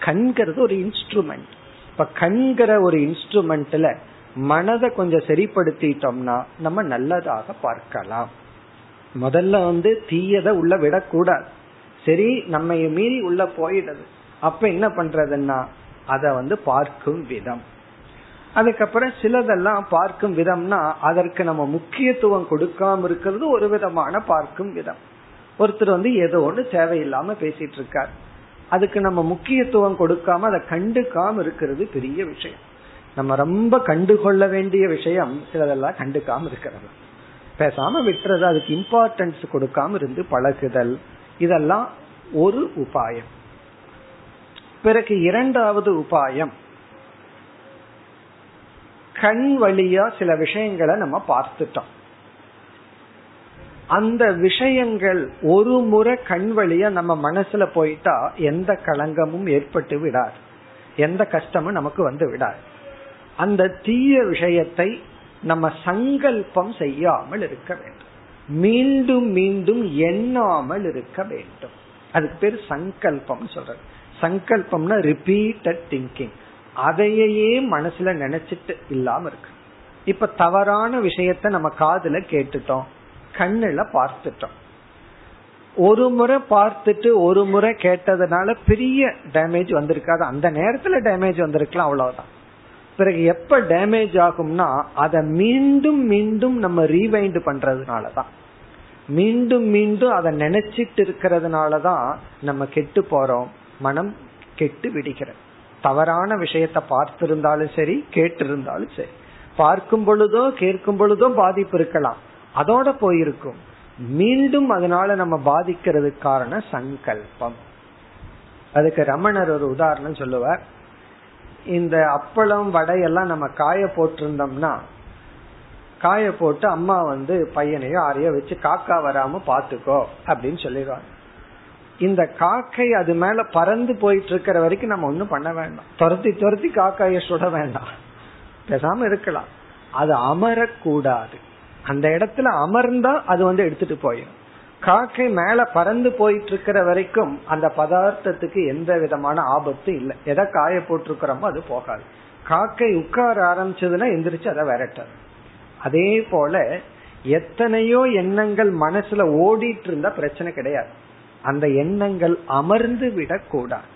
கண்கிறது ஒரு இன்ஸ்ட்ருமெண்ட் இப்ப கண்கிற ஒரு இன்ஸ்ட்ருமெண்ட்ல மனதை கொஞ்சம் சரிப்படுத்திட்டோம்னா நம்ம நல்லதாக பார்க்கலாம். முதல்ல வந்து தீயதை உள்ள விடக்கூடாது. சரி நம்ம மீறி உள்ள போயிடுது. அப்ப என்ன பண்றதுன்னா அதை வந்து பார்க்கும் விதம். அதுக்கப்புறம் சிலதெல்லாம் பார்க்கும் விதம்னா அதற்கு நம்ம முக்கியத்துவம் கொடுக்காம இருக்கிறது ஒரு விதமான பார்க்கும் விதம். ஒருத்தர் வந்து ஏதோ ஒன்று தேவையில்லாம பேசிட்டு இருக்கார் அதுக்கு நம்ம முக்கியத்துவம் கொடுக்காம அதை கண்டுக்காம இருக்கிறது பெரிய விஷயம். நம்ம ரொம்ப கண்டுகொள்ள வேண்டிய விஷயம் சிலதெல்லாம் கண்டுக்காம இருக்கிறது. பேசாம விட்டுறது அதுக்கு இம்பார்ட்டன்ஸ் கொடுக்காம இருந்து பழகுதல் இதெல்லாம் ஒரு உபாயம். பிறகு இரண்டாவது உபாயம். கண் வழியா சில விஷயங்களை நம்ம பார்த்துட்டோம். அந்த விஷயங்கள் ஒரு முறை கண் வழியா நம்ம மனசுல போயிட்டா எந்த களங்கமும் ஏற்பட்டு விடாது. எந்த கஷ்டமும் நமக்கு வந்து விடாது. அந்த தீய விஷயத்தை நம்ம சங்கல்பம் செய்யாமல் இருக்க வேண்டும். மீண்டும் மீண்டும் எண்ணாமல் இருக்க வேண்டும். அதுக்கு பேர் சங்கல்பம் சொல்றது. சங்கல்பம்னா ரிப்பீட்டட் திங்கிங் அதையே மனசுல நினைச்சிட்டு இல்லாம இருக்கு. இப்ப தவறான விஷயத்த நம்ம காதுல கேட்டுட்டோம். கண்ணுல பார்த்துட்டோம். ஒரு முறை பார்த்துட்டு ஒரு முறை கேட்டதுனால பெரிய டேமேஜ் வந்திருக்காது. அந்த நேரத்துல டேமேஜ் வந்திருக்கலாம் அவ்வளவுதான். பிறகு எப்ப டேமேஜ் ஆகும்னா அதை மீண்டும் மீண்டும் நம்ம ரீவைண்ட் பண்றதுனாலதான். மீண்டும் மீண்டும் அதை நினைச்சிட்டு இருக்கிறதுனாலதான் நம்ம கெட்டு போறோம். மனம் கெட்டு விடுகிறது. தவறான விஷயத்த பார்த்திருந்தாலும் சரி கேட்டிருந்தாலும் சரி. பார்க்கும் பொழுதோ கேட்கும் பொழுதோ பாதிப்பு இருக்கலாம். அதோட போயிருக்கும். மீண்டும் அதனால நம்ம பாதிக்கிறதுக்கு காரணம் சங்கல்பம். அதுக்கு ரமணர் ஒரு உதாரணம் சொல்லுவார். இந்த அப்பளம் வடையெல்லாம் நம்ம காய போட்டிருந்தோம்னா காய போட்டு அம்மா வந்து பையனையோ ஆரையோ வச்சு காக்கா வராம பாத்துக்கோ அப்படின்னு சொல்லிடுவாங்க. இந்த காக்கை அது மேல பறந்து போயிட்டு இருக்கிற வரைக்கும் நம்ம ஒண்ணும் பண்ண வேண்டாம். துரத்தி துரத்தி காக்காய சுட வேண்டாம். பேசாம இருக்கலாம். அது அமரக்கூடாது. அந்த இடத்துல அமர்ந்தா அது வந்து எடுத்துட்டு போயிடும் காக்கை மேல பறந்து போயிட்டு இருக்கிற வரைக்கும் அந்த பதார்த்தத்துக்கு எந்த விதமான ஆபத்து இல்லை. எதை காய போட்டிருக்கிறோமோ அது போகாது. காக்கை உட்கார ஆரம்பிச்சதுன்னா எந்திரிச்சு அதை விரட்டாது அதே போல எத்தனையோ எண்ணங்கள் மனசுல ஓடிட்டு இருந்தா பிரச்சனை கிடையாது. அந்த எண்ணங்கள் அமர்ந்து விடக்கூடாது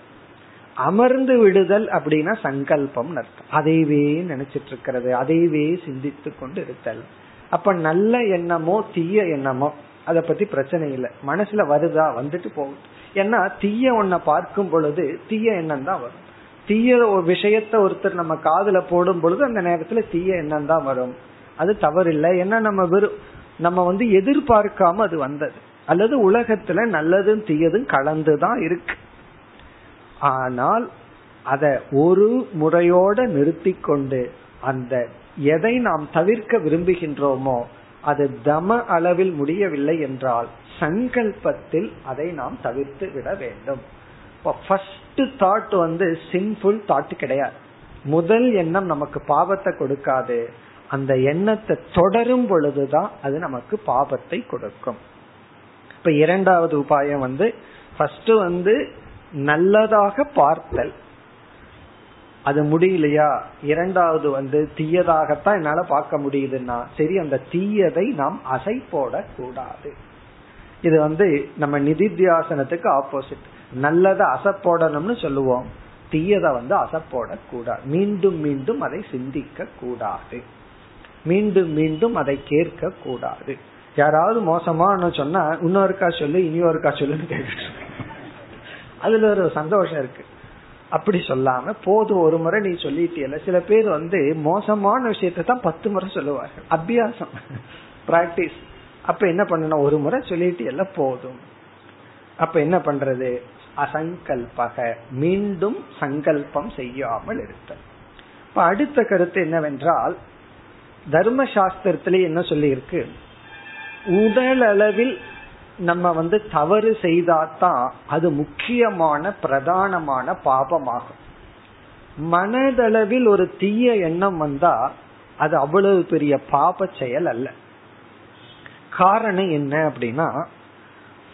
அமர்ந்து விடுதல் அப்படின்னா சங்கல்பம் அர்த்தம். அதைவே நினைச்சிட்டு இருக்கிறது அதைவே சிந்தித்து கொண்டு இருத்தல் அப்ப நல்ல எண்ணமோ தீய எண்ணமோ அதை பத்தி பிரச்சனை இல்லை. மனசுல வருதா? வந்துட்டு போகுது. ஏன்னா தீய ஒன்ன பார்க்கும் பொழுது தீய எண்ணம் தான் வரும். தீய விஷயத்த ஒருத்தர் நம்ம காதுல போடும் பொழுது அந்த நேரத்துல தீய எண்ணம் தான் வரும். அது தவறு இல்லை ஏன்னா நம்ம வெறும் நம்ம வந்து எதிர்பார்க்காம அது வந்தது. அல்லது உலகத்துல நல்லதும் தீயதும் கலந்துதான் இருக்கு. ஆனால் அத ஒரு முறையோட நிறுத்தி கொண்டு அந்த எதை நாம் தவிர்க்க விரும்புகின்றோமோ அது தம அளவில் முடியவில்லை என்றால் சங்கல்பத்தில் அதை நாம் தவிர்த்து விட வேண்டும். ஃபர்ஸ்ட் தாட் வந்து சின்ஃபுல் தாட் கிடையாது. முதல் எண்ணம் நமக்கு பாவத்தை கொடுக்காது. அந்த எண்ணத்தை தொடரும் பொழுதுதான் அது நமக்கு பாபத்தை கொடுக்கும். இப்ப இரண்டாவது உபாயம் வந்து ஃபர்ஸ்ட் வந்து நல்லதாக பார்த்தல். அது முடியலையா? இரண்டாவது வந்து தீயதாகத்தான் என்னால பார்க்க முடியுதுன்னா சரி அந்த தீயதை நாம் அசை கூடாது இது வந்து நம்ம நிதித்தியாசனத்துக்கு ஆப்போசிட் நல்லதை அசப்போடணும்னு சொல்லுவோம். தீயதை வந்து அசப்போட கூடாது மீண்டும் மீண்டும் அதை சிந்திக்க கூடாது மீண்டும் மீண்டும் அதை கேட்க கூடாது யாராவது மோசமான சொன்னா இன்னொருக்கா சொல்லு இனியொருக்கா சொல்லுன்னு கேட்டு அதுல ஒரு சந்தோஷம் இருக்கு. அப்படி சொல்லாம போதும் ஒரு முறை நீ சொல்லிட்டியல சில பேர் வந்து மோசமான விஷயத்த தான் பத்து முறை சொல்லுவார்கள். அபியாசம். பிராக்டிஸ் அப்ப என்ன பண்ணணும் ஒரு முறை சொல்லிட்டியல்ல போதும். அப்ப என்ன பண்றது? அசங்கல்பக. மீண்டும் சங்கல்பம் செய்யாமல் இருத்தல். இப்ப அடுத்த கருத்து என்னவென்றால் தர்ம சாஸ்திரத்திலே என்ன சொல்லி இருக்கு உடல் அளவில் நம்ம வந்து தவறு செய்தாதான் அது முக்கியமான பிரதானமான பாபமாகும். மனதளவில் ஒரு தீய எண்ணம் வந்தா அது அவ்வளவு பெரிய பாப செயல் அல்ல. காரணம் என்ன அப்படின்னா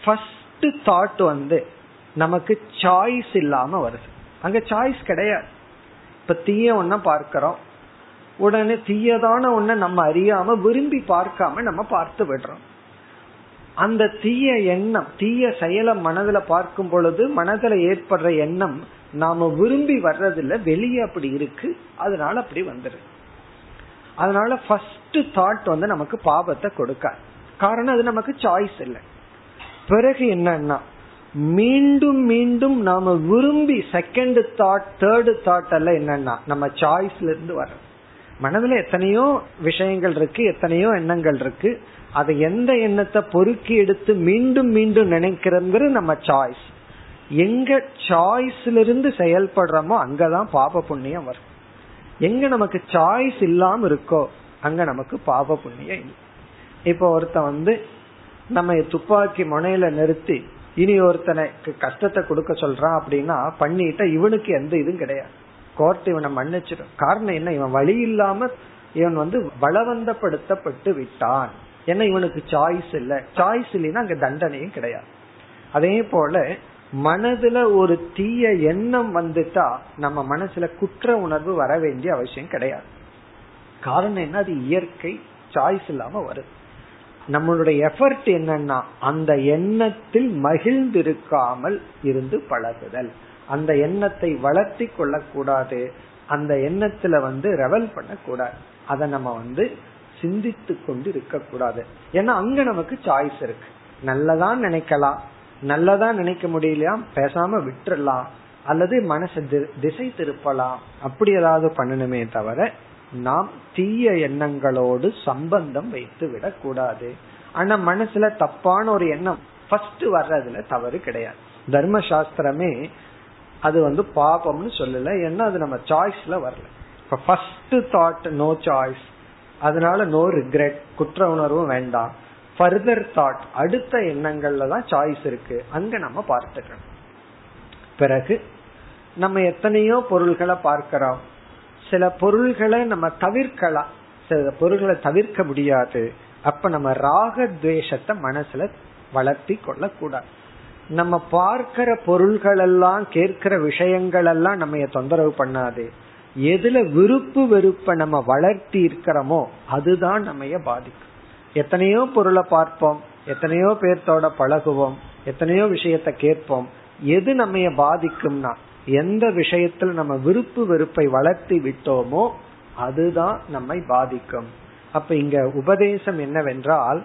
ஃபர்ஸ்ட் தாட் வந்து நமக்கு சாய்ஸ் இல்லாம வருது. அங்க சாய்ஸ் கிடையாது. இப்ப தீய ஒன்ன பார்க்கிறோம். உடனே தீயதான ஒன்ன நம்ம அறியாம விரும்பி பார்க்காம நம்ம பார்த்து விடுறோம். அந்த தீய எண்ணம் தீய செயலை மனதுல பார்க்கும் பொழுது மனதுல ஏற்படுற எண்ணம் நாம விரும்பி வர்றதில்ல வெளியே அப்படி இருக்கு அதனால அப்படி வந்துரு. அதனால ஃபர்ஸ்ட் தாட் வந்து நமக்கு பாவத்தை கொடுக்காது. காரணம் அது நமக்கு சாய்ஸ் இல்லை. பிறகு என்னன்னா மீண்டும் மீண்டும் நாம விரும்பி செகண்ட் தாட் தேர்டு தாட் எல்லாம் என்னன்னா நம்ம சாய்ஸ்ல இருந்து வர மனதுல எத்தனையோ விஷயங்கள் இருக்கு எத்தனையோ எண்ணங்கள் இருக்கு. அதை எந்த எண்ணத்தை பொறுக்கி எடுத்து மீண்டும் மீண்டும் நினைக்கிறோங்கிறது நம்ம சாய்ஸ் எங்க சாய்ஸ்ல இருந்து செயல்படுறோமோ அங்கதான் பாப புண்ணியம் வரும். எங்க நமக்கு சாய்ஸ் இல்லாம இருக்கோ அங்க நமக்கு பாப புண்ணியம் இல்லை. இப்போ ஒருத்த வந்து நம்ம துப்பாக்கி முனையில நிறுத்தி இனி ஒருத்தனுக்கு கஷ்டத்தை கொடுக்க சொல்றான் அப்படின்னா பண்ணிட்டா இவனுக்கு எந்த இதுவும் கிடையாது. கோர்ட் இவனை மன்னிச்சிடும். காரணம் என்ன? இவன் வழி இல்லாம இவன் வந்து பலவந்தப்படுத்தப்பட்டு விட்டான். ஏன்னா இவனுக்கு சாய்ஸ் இல்ல. சாய்ஸ் இல்லைன்னா அங்க தண்டனையும் கிடையாது. அதே போல மனதுல ஒரு தீய எண்ணம் வந்துட்டா நம்ம மனசுல குற்ற உணர்வு வர வேண்டிய அவசியம் கிடையாது. காரணம் என்ன? அது இயற்கை சாய்ஸ் இல்லாம வருது. நம்மளுடைய எஃபர்ட் என்னன்னா அந்த எண்ணத்தில் மகிழ்ந்திருக்காமல் இருந்து பழகுதல். அந்த எண்ணத்தை வளர்த்தி கொள்ளக்கூடாது. அந்த எண்ணத்துல வந்து ரெவல் பண்ணக்கூடாது. அதை நம்ம வந்து சிந்தித்து கொண்டு இருக்கக்கூடாது ஏன்னா அங்க நமக்கு சாய்ஸ் இருக்கு. நல்லதான் நினைக்கலாம். நல்லதா நினைக்க முடியலையா? பேசாம விட்டுறலாம். அல்லது மனசை திசை திருப்பலாம். அப்படி ஏதாவது பண்ணணுமே தவிர நாம் தீய எண்ணங்களோடு சம்பந்தம் வைத்து விடக்கூடாது. ஆனா மனசுல தப்பான ஒரு எண்ணம் ஃபர்ஸ்ட் வர்றதுல தவறு கிடையாது. தர்ம சாஸ்திரமே அது வந்து பாபம்னு சொல்லல. ஏன்னா அது நம்ம சாய்ஸ்ல வரல. இப்ப ஃபர்ஸ்ட் தாட் நோ சாய்ஸ் அதனால நோ ரிக்ரெட் குற்ற உணர்வும் வேண்டாம். ஃபர்தர் தாட் அடுத்த எண்ணங்கள்ல தான் சாய்ஸ் இருக்கு. அங்க நம்ம பார்த்துக்கணும். பிறகு நம்ம எத்தனையோ பொருள்களை பார்க்கிறோம். சில பொருள்களை நம்ம தவிர்க்கலாம். சில பொருள்களை தவிர்க்க முடியாது. அப்ப நம்ம ராக துவேஷத்தை மனசுல வளர்த்தி கொள்ள கூடாது நம்ம பார்க்கிற பொருள்கள் எல்லாம் கேட்கிற விஷயங்கள் எல்லாம் நம்ம தொந்தரவு பண்ணாது. எதுல விருப்பு வெறுப்ப நம்ம வளர்த்தி இருக்கிறோமோ அதுதான் நம்ம பாதிக்கும். எத்தனையோ பொருளை பார்ப்போம் எத்தனையோ பேர்த்தோட பழகுவோம் எத்தனையோ விஷயத்த கேட்போம். எது நம்ம பாதிக்கும்னா எந்த விஷயத்துல நம்ம விருப்பு வெறுப்பை வளர்த்தி விட்டோமோ அதுதான் நம்மை பாதிக்கும். அப்ப இங்க உபதேசம் என்னவென்றால்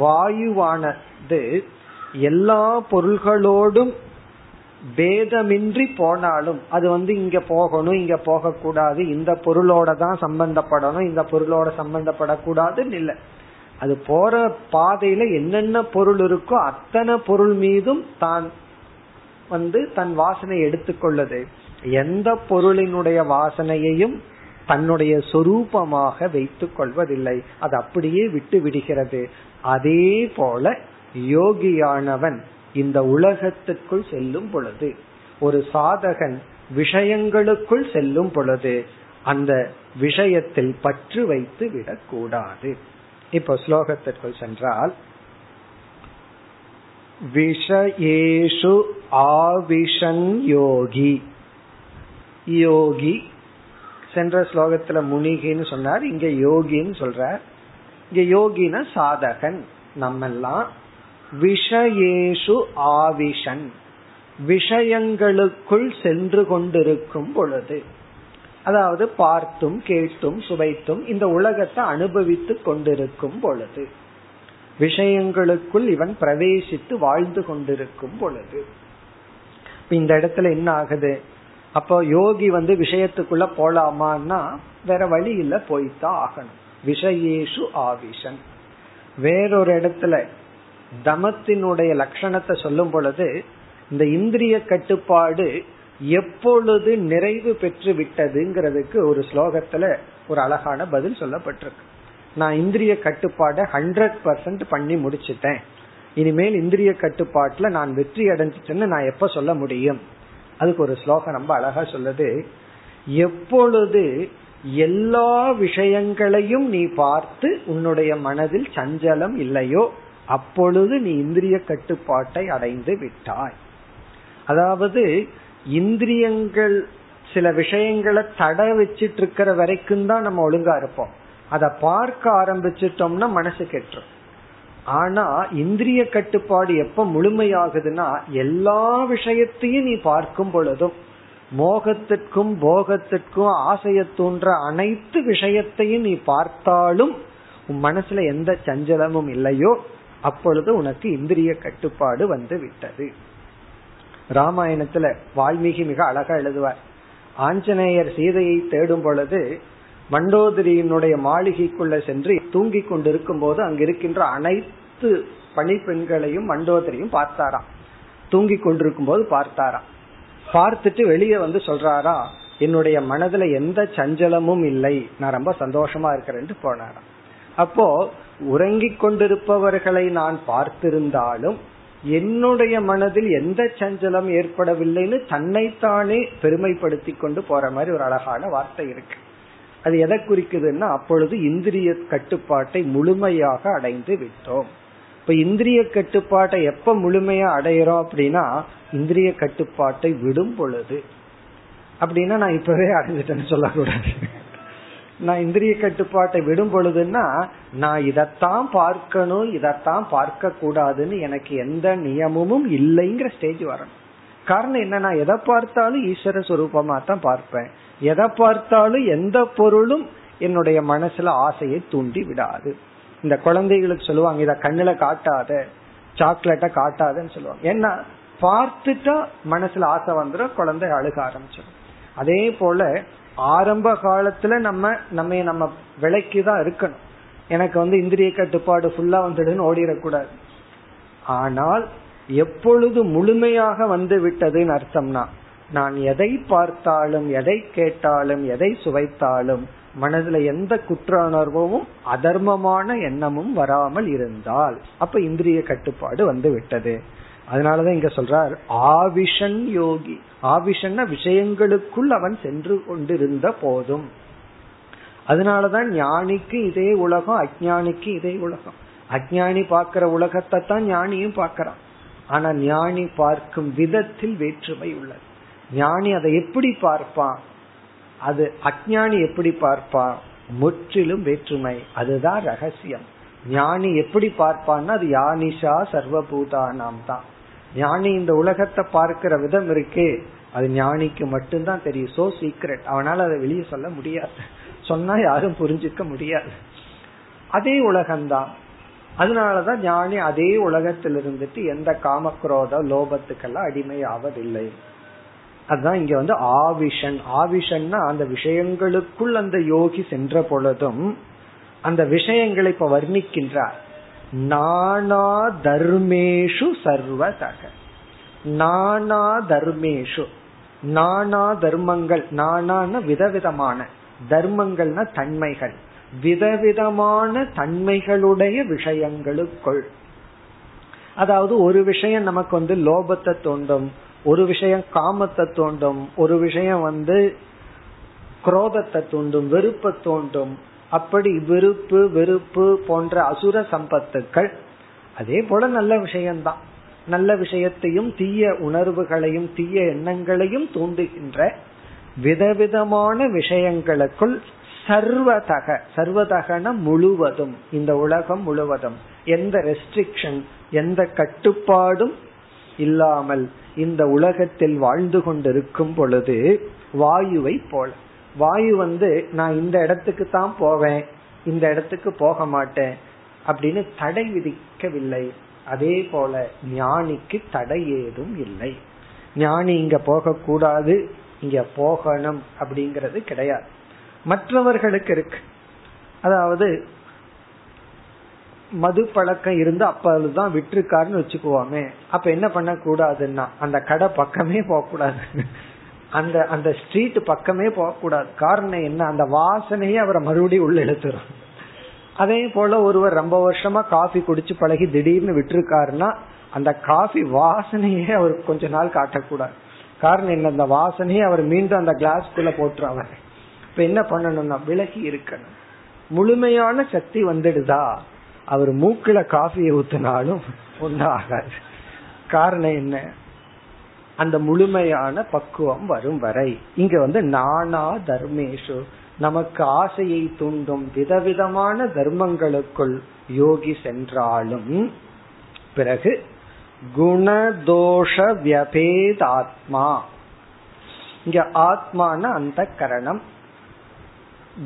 வாயுவானது எல்லா பொருள்களோடும் பேதமின்றி போனாலும் அது வந்து இங்க போகணும் இங்க போக கூடாது இந்த பொருளோட தான் சம்பந்தப்படணும் இந்த பொருளோட சம்பந்தப்படக்கூடாதுன்னு இல்லை. அது போற பாதையில என்னென்ன பொருள் இருக்கோ அத்தனை பொருள் மீதும் தான் வந்து தன் வாசனை எடுத்துக்கொள்ளது. எந்த பொருளினுடைய வாசனையையும் தன்னுடைய சொரூபமாக வைத்துக் கொள்வதில்லை அது அப்படியே விட்டு விடுகிறது. அதே போல யோகியானவன் இந்த உலகத்துக்குள் செல்லும் பொழுது ஒரு சாதகன் விஷயங்களுக்குள் செல்லும் பொழுது அந்த விஷயத்தில் பற்று வைத்து விடக்கூடாது. இப்போ ஸ்லோகத்திற்குள் சென்றால் விஷயேஷு ஆவிஷன் யோகி. யோகி சென்ற ஸ்லோகத்துல முனிகின்னு சொன்னார் இங்க யோகின்னு சொல்றார். இங்க யோகின சாதகன் நம்மெல்லாம் விஷயேஷு ஆவிஷன். விஷயங்களுக்குள் சென்று கொண்டிருக்கும் பொழுது அதாவது பார்த்தும் கேட்டும் சுவைத்தும் இந்த உலகத்தை அனுபவித்துக் கொண்டிருக்கும் பொழுது விஷயங்களுக்குள் இவன் பிரவேசித்து வாழ்ந்து கொண்டிருக்கும் பொழுது இந்த இடத்துல என்ன ஆகுது? அப்போ யோகி வந்து விஷயத்துக்குள்ள போலாமான்னா வேற வழி இல்ல போய்தான் ஆகணும். விஷயேஷு ஆவிஷன். வேறொரு இடத்துல தமத்தினுடைய லட்சணத்தை சொல்லும் பொழுது இந்த இந்திரிய கட்டுப்பாடு எப்பொழுது நிறைவு பெற்று விட்டதுங்கிறதுக்கு ஒரு ஸ்லோகத்துல ஒரு அழகான பதில் சொல்லப்பட்டிருக்கு. நான் இந்திரிய கட்டுப்பாடை ஹண்ட்ரட் பர்சன்ட் பண்ணி முடிச்சிட்டேன். இனிமேல் இந்திரிய கட்டுப்பாட்டுல நான் வெற்றி அடைஞ்சிட்டேன்னு நான் எப்ப சொல்ல முடியும்? அதுக்கு ஒரு ஸ்லோகம் ரொம்ப அழகா சொல்லுது. எப்பொழுது எல்லா விஷயங்களையும் நீ பார்த்து உன்னுடைய மனதில் சஞ்சலம் இல்லையோ அப்பொழுது நீ இந்திரிய கட்டுப்பாட்டை அடைந்து விட்டாய். அதாவது இந்திரியங்கள் சில விஷயங்களை தடை வச்சிட்டு இருக்கிற வரைக்கும் தான் நம்ம ஒழுங்கா இருப்போம். அதை பார்க்க ஆரம்பிச்சிட்டோம்னா மனசு கெட்டுரும். ஆனா இந்திரிய கட்டுப்பாடு எப்ப முழுமையாகுதுன்னா எல்லா விஷயத்தையும் நீ பார்க்கும் பொழுதும் மோகத்திற்கும் போகத்திற்கும் ஆசைய தூன்ற அனைத்து விஷயத்தையும் நீ பார்த்தாலும் உன் மனசுல எந்த சஞ்சலமும் இல்லையோ அப்பொழுது உனக்கு இந்திரிய கட்டுப்பாடு வந்து விட்டது ராமாயணத்துல வால்மீகி மிக அழகா எழுதுவார். ஆஞ்சநேயர் சீதையை தேடும் பொழுது மண்டோதரியினுடைய மாளிகைக்குள்ள சென்று தூங்கி கொண்டிருக்கும் போது அங்க இருக்கின்ற அனைத்து பணிப்பெண்களையும் மண்டோதரியும் பார்த்தாராம். தூங்கி கொண்டிருக்கும் போது பார்த்தாராம். பார்த்துட்டு வெளியே வந்து சொல்றாரா என்னுடைய மனதுல எந்த சஞ்சலமும் இல்லை. நான் ரொம்ப சந்தோஷமா இருக்கிறேன் போனாராம். அப்போ உறங்கிக் கொண்டிருப்பவர்களை நான் பார்த்திருந்தாலும் என்னுடைய மனதில் எந்த சஞ்சலம் ஏற்படவில்லைன்னு தன்னைத்தானே பெருமைப்படுத்தி கொண்டு போற மாதிரி ஒரு அழகான வார்த்தை இருக்கு. அது எதை குறிக்குதுன்னா அப்பொழுது இந்திரிய கட்டுப்பாட்டை முழுமையாக அடைந்து விட்டோம். இப்ப இந்திரிய கட்டுப்பாட்டை எப்ப முழுமையா அடையிறோம் அப்படின்னா இந்திரிய கட்டுப்பாட்டை விடும் பொழுது. அப்படின்னா நான் இப்பவே அடைஞ்சிட்டேன்னு சொல்லக்கூடாது. நான் இந்திரிய கட்டுப்பாட்டை விடும் பொழுதுன்னா நான் இதைத்தான் பார்க்கணும் இதைத்தான் பார்க்க கூடாதுன்னு எனக்கு எந்த நியமமும் இல்லைங்கிற ஸ்டேஜ் வரணும். காரணம் என்ன நான் எதை பார்த்தாலும் ஈஸ்வர சுரூபமா தான் பார்ப்பேன். எதை பார்த்தாலும் எந்த பொருளும் என்னுடைய மனசுல ஆசையை தூண்டி விடாது. இந்த குழந்தைகளுக்கு சொல்லுவாங்க இத கண்ணுல காட்டாத சாக்லேட்டை காட்டாதன்னு சொல்லுவாங்க. ஏன்னா பார்த்துட்டா மனசுல ஆசை வந்துடும் குழந்தை அழுக ஆரம்பிச்சிடும் அதே போல ஆரம்ப காலத்துல நம்ம நம்ம நம்ம விலைக்கு தான் இருக்கணும். எனக்கு வந்து இந்திரிய கட்டுப்பாடு ஃபுல்லா வந்துடுன்னு ஓடிடக்கூடாது. ஆனால் எப்பொழுது முழுமையாக வந்து விட்டதுன்னு அர்த்தம்னா நான் எதை பார்த்தாலும் எதை கேட்டாலும் எதை சுவைத்தாலும் மனதுல எந்த குற்றணர்வும் அதர்மமான எண்ணமும் வராமல் இருந்தால் அப்ப இந்திரிய கட்டுப்பாடு வந்து விட்டது. அதனாலதான் இங்க சொல்றார் ஆவிஷன் யோகி. ஆவிஷன்னா விஷயங்களுக்குள் அவன் சென்று கொண்டிருந்த போதும். அதனாலதான் ஞானிக்கு இதே உலகம் அஜானிக்கு இதே உலகம். அஜானி பார்க்கிற உலகத்தை தான் ஞானியும் பார்க்கிறான். ஆனா ஞானி பார்க்கும் விதத்தில் வேற்றுமை உள்ளது. ஞானி அதை எப்படி பார்ப்பான்? அது அஜானி எப்படி பார்ப்பான்? முற்றிலும் வேற்றுமை. அதுதான் ரகசியம். ஞானி எப்படி பார்ப்பான்னா அது யானிஷா சர்வபூதானாம் தான். ஞானி இந்த உலகத்தை பார்க்கிற விதம் இருக்கே. அது ஞானிக்கு மட்டும்தான் தெரியும். சோ சீக்ரெட் அவனால அதை வெளியே சொல்ல முடியாது. சொன்னா யாரும் புரிஞ்சுக்க முடியாது. அதே உலகம்தான். அதனாலதான் ஞானி அதே உலகத்தில் இருந்துட்டு எந்த காமக்ரோத லோபத்துக்கெல்லாம் அடிமை ஆவதில்லை அதுதான் இங்க வந்து ஆவிஷன். ஆவிஷன்னா அந்த விஷயங்களுக்குள் அந்த யோகி சென்ற பொழுதும் அந்த விஷயங்களை இப்ப வர்ணிக்கின்றார். நானா தர்மேஷு சர்வதக. நானா தர்மேஷு நானா தர்மங்கள் நானான விதவிதமான தர்மங்கள்னா தன்மைகள். விதவிதமான தன்மைகளுடைய விஷயங்களுக்குள். அதாவது ஒரு விஷயம் நமக்கு வந்து லோபத்தை தோண்டும் ஒரு விஷயம் காமத்தை தோண்டும் ஒரு விஷயம் வந்து குரோதத்தை தூண்டும் வெறுப்பை தோண்டும் அப்படி விருப்பு வெறுப்பு போன்ற அசுர சம்பத்துக்கள் அதே போல நல்ல விஷயம்தான். நல்ல விஷயத்தையும் தீய உணர்வுகளையும் தீய எண்ணங்களையும் தூண்டுகின்ற விதவிதமான விஷயங்களுக்குள் சர்வதக சர்வதகன முழுவதும் இந்த உலகம் முழுவதும் எந்த ரெஸ்ட்ரிக்ஷன் எந்த கட்டுப்பாடும் இல்லாமல் இந்த உலகத்தில் வாழ்ந்து கொண்டிருக்கும் பொழுது வாயுவை போல. வாயு வந்து நான் இந்த இடத்துக்கு தான் போவேன் இந்த இடத்துக்கு போக மாட்டேன் அப்படின்னு தடை விதிக்கவில்லை. அதே போல ஞானிக்கு தடை ஏதும் இல்லை. ஞானி இங்க போக கூடாது இங்க போகணும் அப்படிங்கறது கிடையாது. மற்றவர்களுக்கு இருக்கு. அதாவது மது பழக்கம் இருந்து அப்ப அதுதான் விட்டுருக்காருன்னு வச்சுக்குவோமே. அப்ப என்ன பண்ண கூடாதுன்னா அந்த கடை பக்கமே போக கூடாது அந்த அந்த ஸ்ட்ரீட் பக்கமே போகக்கூடாது. காரணம் என்ன? அந்த வாசனையே அவரை மறுபடியும் உள்ள எழுத்துரும் அதே போல ஒருவர் ரொம்ப வருஷமா காஃபி குடிச்சு பழகி திடீர்னு விட்டுருக்காருன்னா அந்த காஃபி வாசனையே அவருக்கு கொஞ்ச நாள் காட்டக்கூடாது. காரணம் என்ன? அந்த வாசனையே அவர் மீண்டும் அந்த கிளாஸ்க்குள்ள போட்டுரு அவர் இப்ப என்ன பண்ணணும்னா விலகி இருக்கணும். முழுமையான சக்தி வந்துடுதா? அவர் மூக்குல காஃபியை ஊத்தினாலும் ஒன்றும் ஆகாது. காரணம் என்ன? அந்த முழுமையான பக்குவம் வரும் வரை. இங்க வந்து நானா தர்மேஷு நமக்கு ஆசையை தூண்டும் விதவிதமான தர்மங்களுக்குள் யோகி சென்றாலும் பிறகு குணதோஷ வியபேதாத்மா. இங்க ஆத்மான அந்த கரணம்.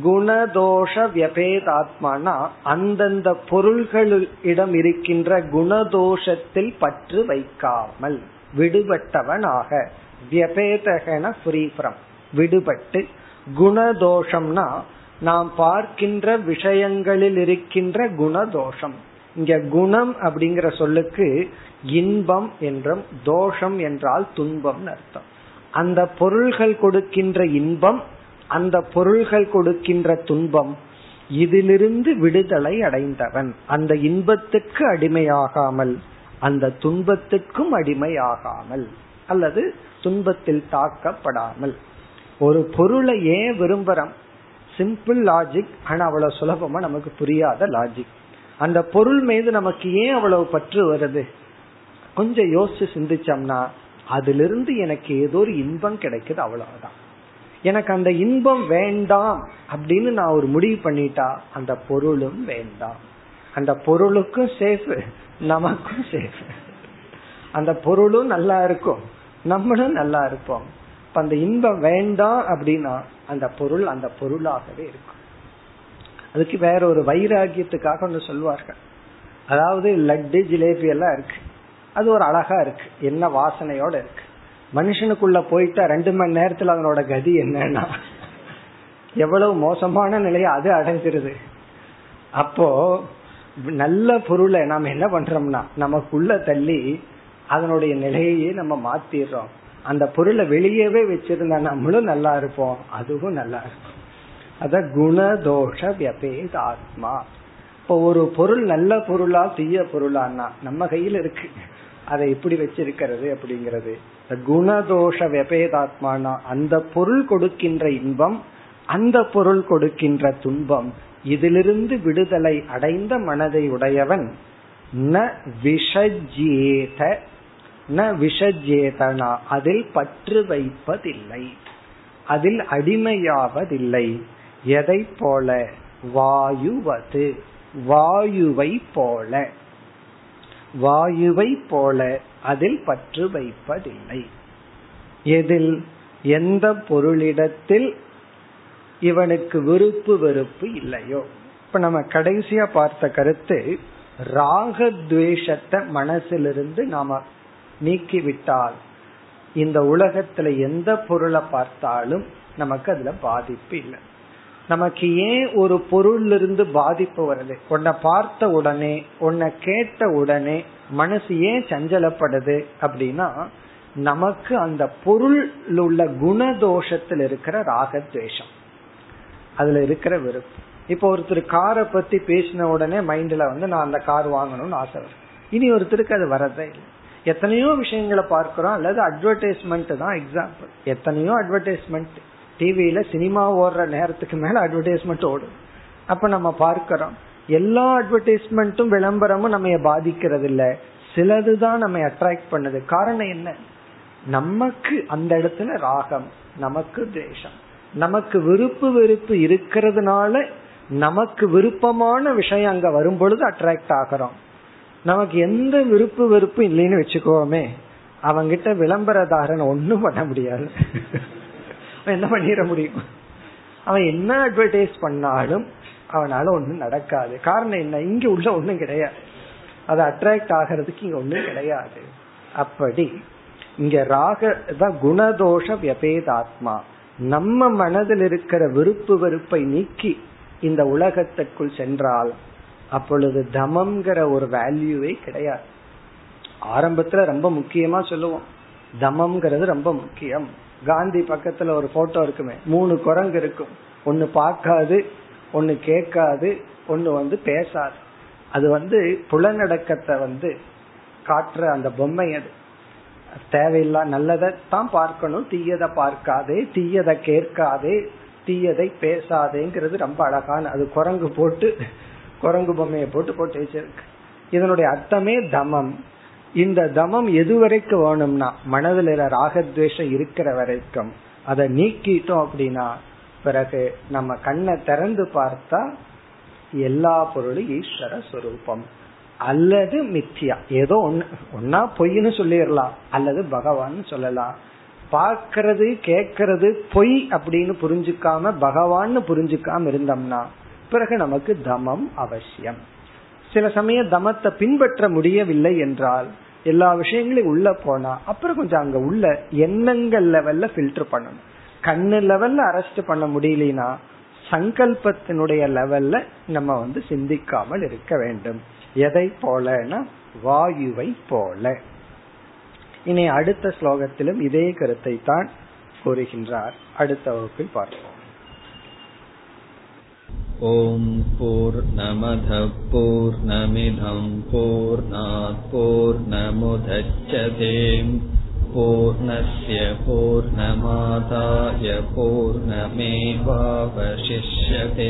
குணதோஷ வியபேதாத்மானா அந்தந்த பொருள்களிடம் இருக்கின்ற குணதோஷத்தில் பற்று வைக்காமல். விடுபட்டவனாக. வியபேதகன ஃப்ரீ ஃப்ரம் விடுபட்டு குணதோஷம்னா நாம் பார்க்கின்ற விஷயங்களில் இருக்கின்ற குணதோஷம். இங்க குணம் அப்படிங்கிற சொல்லுக்கு இன்பம் என்றும் தோஷம் என்றால் துன்பம் அர்த்தம். அந்த பொருள்கள் கொடுக்கின்ற இன்பம் அந்த பொருள்கள் கொடுக்கின்ற துன்பம் இதிலிருந்து விடுதலை அடைந்தவன். அந்த இன்பத்துக்கு அடிமையாகாமல் அந்த துன்பத்துக்கும் அடிமை ஆகாமல் அல்லது துன்பத்தில் தாக்கப்படாமல். ஒரு பொருளை ஏன் விரும்புறோம்? சிம்பிள் லாஜிக் ஆனா அவ்வளவு சுலபமா நமக்கு புரியாத லாஜிக் அந்த பொருள் மீது நமக்கு ஏன் அவ்வளவு பற்று வருது? கொஞ்சம் யோசிச்சு சிந்திச்சோம்னா அதிலிருந்து எனக்கு ஏதோ ஒரு இன்பம் கிடைக்குது அவ்வளவுதான். எனக்கு அந்த இன்பம் வேண்டாம் அப்படின்னு நான் ஒரு முடிவு பண்ணிட்டா அந்த பொருளும் வேண்டாம். அந்த பொருளுக்கும் சேஃப் நமக்கும் சேஃப் அந்த பொருளும் நல்லா இருக்கும். நம்மளும் நல்லா இருப்போம். இப்ப அந்த இன்பம் வேண்டாம் அப்படின்னா அந்த பொருள் அந்த பொருளாகவே இருக்கும். அதுக்கு வேற ஒரு வைராகியத்துக்காக ஒன்று சொல்வார்கள். அதாவது லட்டு ஜிலேபி எல்லாம் இருக்கு. அது ஒரு அழகா இருக்கு. என்ன வாசனையோட இருக்கு. மனுஷனுக்குள்ள போயிட்டா ரெண்டு மணி நேரத்துல அதனோட கதி என்னன்னா எவ்வளவு மோசமான நிலையை அது அடைஞ்சிருது. அப்போ நல்ல பொருளை நாம என்ன பண்றோம்னா நமக்குள்ள தள்ளி அதனுடைய நிலையையே நம்ம மாத்திடுறோம். அந்த பொருளை வெளியவே வச்சிருந்தா நம்மளும் நல்லா இருப்போம் அதுவும் நல்லா இருக்கும். அத குணதோஷ வியபேத் ஆத்மா. இப்போ ஒரு பொருள் நல்ல பொருளா தீய பொருளான்னா நம்ம கையில் இருக்கு. அதை எப்படி வச்சிருக்கிறது அப்படிங்கிறது. குணதோஷ வெபேதாத்மானா அந்த பொருள் கொடுக்கின்ற இன்பம் அந்த பொருள் கொடுக்கின்ற துன்பம் இதிலிருந்து விடுதலை அடைந்த மனதை உடையவன் ந விஷஜேத ந விஷஜேதனா அதில் பற்று வைப்பதில்லை. அதில் அடிமையாவதில்லை. எதை போல? வாயுவது. வாயுவை போல. வாயுவை போல அதில் பற்று வைப்பதில்லை. எதில்? எந்த பொருளிடத்தில் இவனுக்கு விருப்பு வெறுப்பு இல்லையோ? இப்ப நம்ம கடைசியா பார்த்த கருத்து ராகத்வேஷத்தை மனசிலிருந்து நாம நீக்கிவிட்டால் இந்த உலகத்துல எந்த பொருளை பார்த்தாலும் நமக்கு அதுல பாதிப்பு இல்லை. நமக்கு ஏன் ஒரு பொருள் இருந்து பாதிப்பு வருது? உன்னை பார்த்த உடனே உன்னை கேட்ட உடனே மனசு ஏன் சஞ்சலப்படுது அப்படின்னா நமக்கு அந்த பொருள் உள்ள குணதோஷத்தில் இருக்கிற ராகத்வேஷம். அதுல இருக்கிற வெறுப்பு. இப்போ ஒருத்தர் காரை பத்தி பேசின உடனே மைண்ட்ல வந்து நான் அந்த கார் வாங்கணும்னு ஆசை வரும். இனி ஒருத்தருக்கு அது வரதே இல்லை. எத்தனையோ விஷயங்களை பார்க்கிறோம் அல்லது அட்வர்டைஸ்மெண்ட் தான் எக்ஸாம்பிள் எத்தனையோ அட்வர்டைஸ்மெண்ட் டிவியில சினிமா ஓடுற நேரத்துக்கு மேல அட்வர்டைஸ்மெண்ட் ஓடும். அப்ப நம்ம பார்க்கிறோம் எல்லா அட்வர்டைஸ்மெண்ட்டும் விளம்பரமும் நம்ம பாதிக்கிறது இல்ல சிலதுதான் நம்ம அட்ராக்ட் பண்ணுது. காரணம் என்ன? நமக்கு அந்த இடத்துல ராகம் நமக்கு தேசம் நமக்கு விருப்பு வெறுப்பு இருக்கிறதுனால நமக்கு விருப்பமான விஷயம் அங்க வரும் பொழுது அட்ராக்ட் ஆகிறோம். நமக்கு எந்த விருப்பு வெறுப்பு இல்லைன்னு வச்சுக்கோமே அவங்கிட்ட விளம்பரதாரன் ஒன்னும் பண்ண முடியாது. என்ன பண்ணிட முடியும்? அவன் என்ன அட்வர்டைஸ் பண்ணாலும் அவனால ஒன்றும் நடக்காது. காரணம் என்ன? இங்க உள்ள ஒன்றும் கிடையாது. அது அட்ராக்ட் ஆகிறதுக்கு இங்க ஒன்றும் கிடையாது. அப்படி இங்க ராக தான் குணதோஷ வியபேதாத்மா. நம்ம மனதில் இருக்கிற விருப்பு வெறுப்பை நீக்கி இந்த உலகத்திற்குள் சென்றால் அப்பொழுது தமம்ங்கிற ஒரு வேல்யூவே கிடையாது. ஆரம்பத்துல ரொம்ப முக்கியமா சொல்லுவோம். தமம்ங்கிறது ரொம்ப முக்கியம். காந்தி பக்கத்துல ஒரு போட்டோ இருக்குமே. மூணு குரங்கு இருக்கும். ஒன்னு பார்க்காது ஒன்னு கேட்காது ஒன்னு வந்து பேசாது. அது வந்து புலநடக்கத்தை வந்து காட்டுற அந்த பொம்மை அது. தேவையில்லா நல்லதை தான் பார்க்கணும். தீயதை பார்க்காதே தீயதை கேட்காதே தீயதை பேசாதேங்கிறது ரொம்ப அழகான அது குரங்கு போட்டு குரங்கு பொம்மையை போட்டு போட்டு வச்சிருக்கு. இதனுடைய அர்த்தமே தமம். இந்த தமம் எது வரைக்கும் வேணும்னா மனதில் ராகத்வேஷம் இருக்கிற வரைக்கும் அதை நீக்கிட்டோம் அப்படின்னா பிறகு நம்ம கண்ணை திறந்து பார்த்தா எல்லா பொருளும் ஈஸ்வர சுரூபம். அல்லது மித்தியா ஏதோ ஒன்னு ஒன்னா பொய்ன்னு சொல்லிடலாம். அல்லது பகவான் சொல்லலாம். பார்க்கறது கேக்கிறது பொய் அப்படின்னு புரிஞ்சுக்காம பகவான் புரிஞ்சுக்காம இருந்தோம்னா பிறகு நமக்கு தமம் அவசியம். சில சமயம் தமத்தை பின்பற்ற முடியவில்லை என்றால் எல்லா விஷயங்களையும் உள்ள போனா அப்புறம் கொஞ்சம் அங்க உள்ள எண்ணங்கள் லெவல்ல ஃபில்டர் பண்ணணும். கண்ணு லெவல்ல அரெஸ்ட் பண்ண முடியலனா சங்கல்பத்தினுடைய லெவல்ல நம்ம வந்து சிந்திக்காமல் இருக்க வேண்டும். எதை போலனா வாயுவை போல இனி அடுத்த ஸ்லோகத்திலும் இதே கருத்தை தான் கூறுகின்றார் அடுத்த வகுப்பில் பார்ப்போம் ॐ पूर्णमधपूर्णमिधं पूर्णात्पूर्णमुदच्छते पूर्णस्य पूर्णमादाय पूर्णमेवावशिष्यते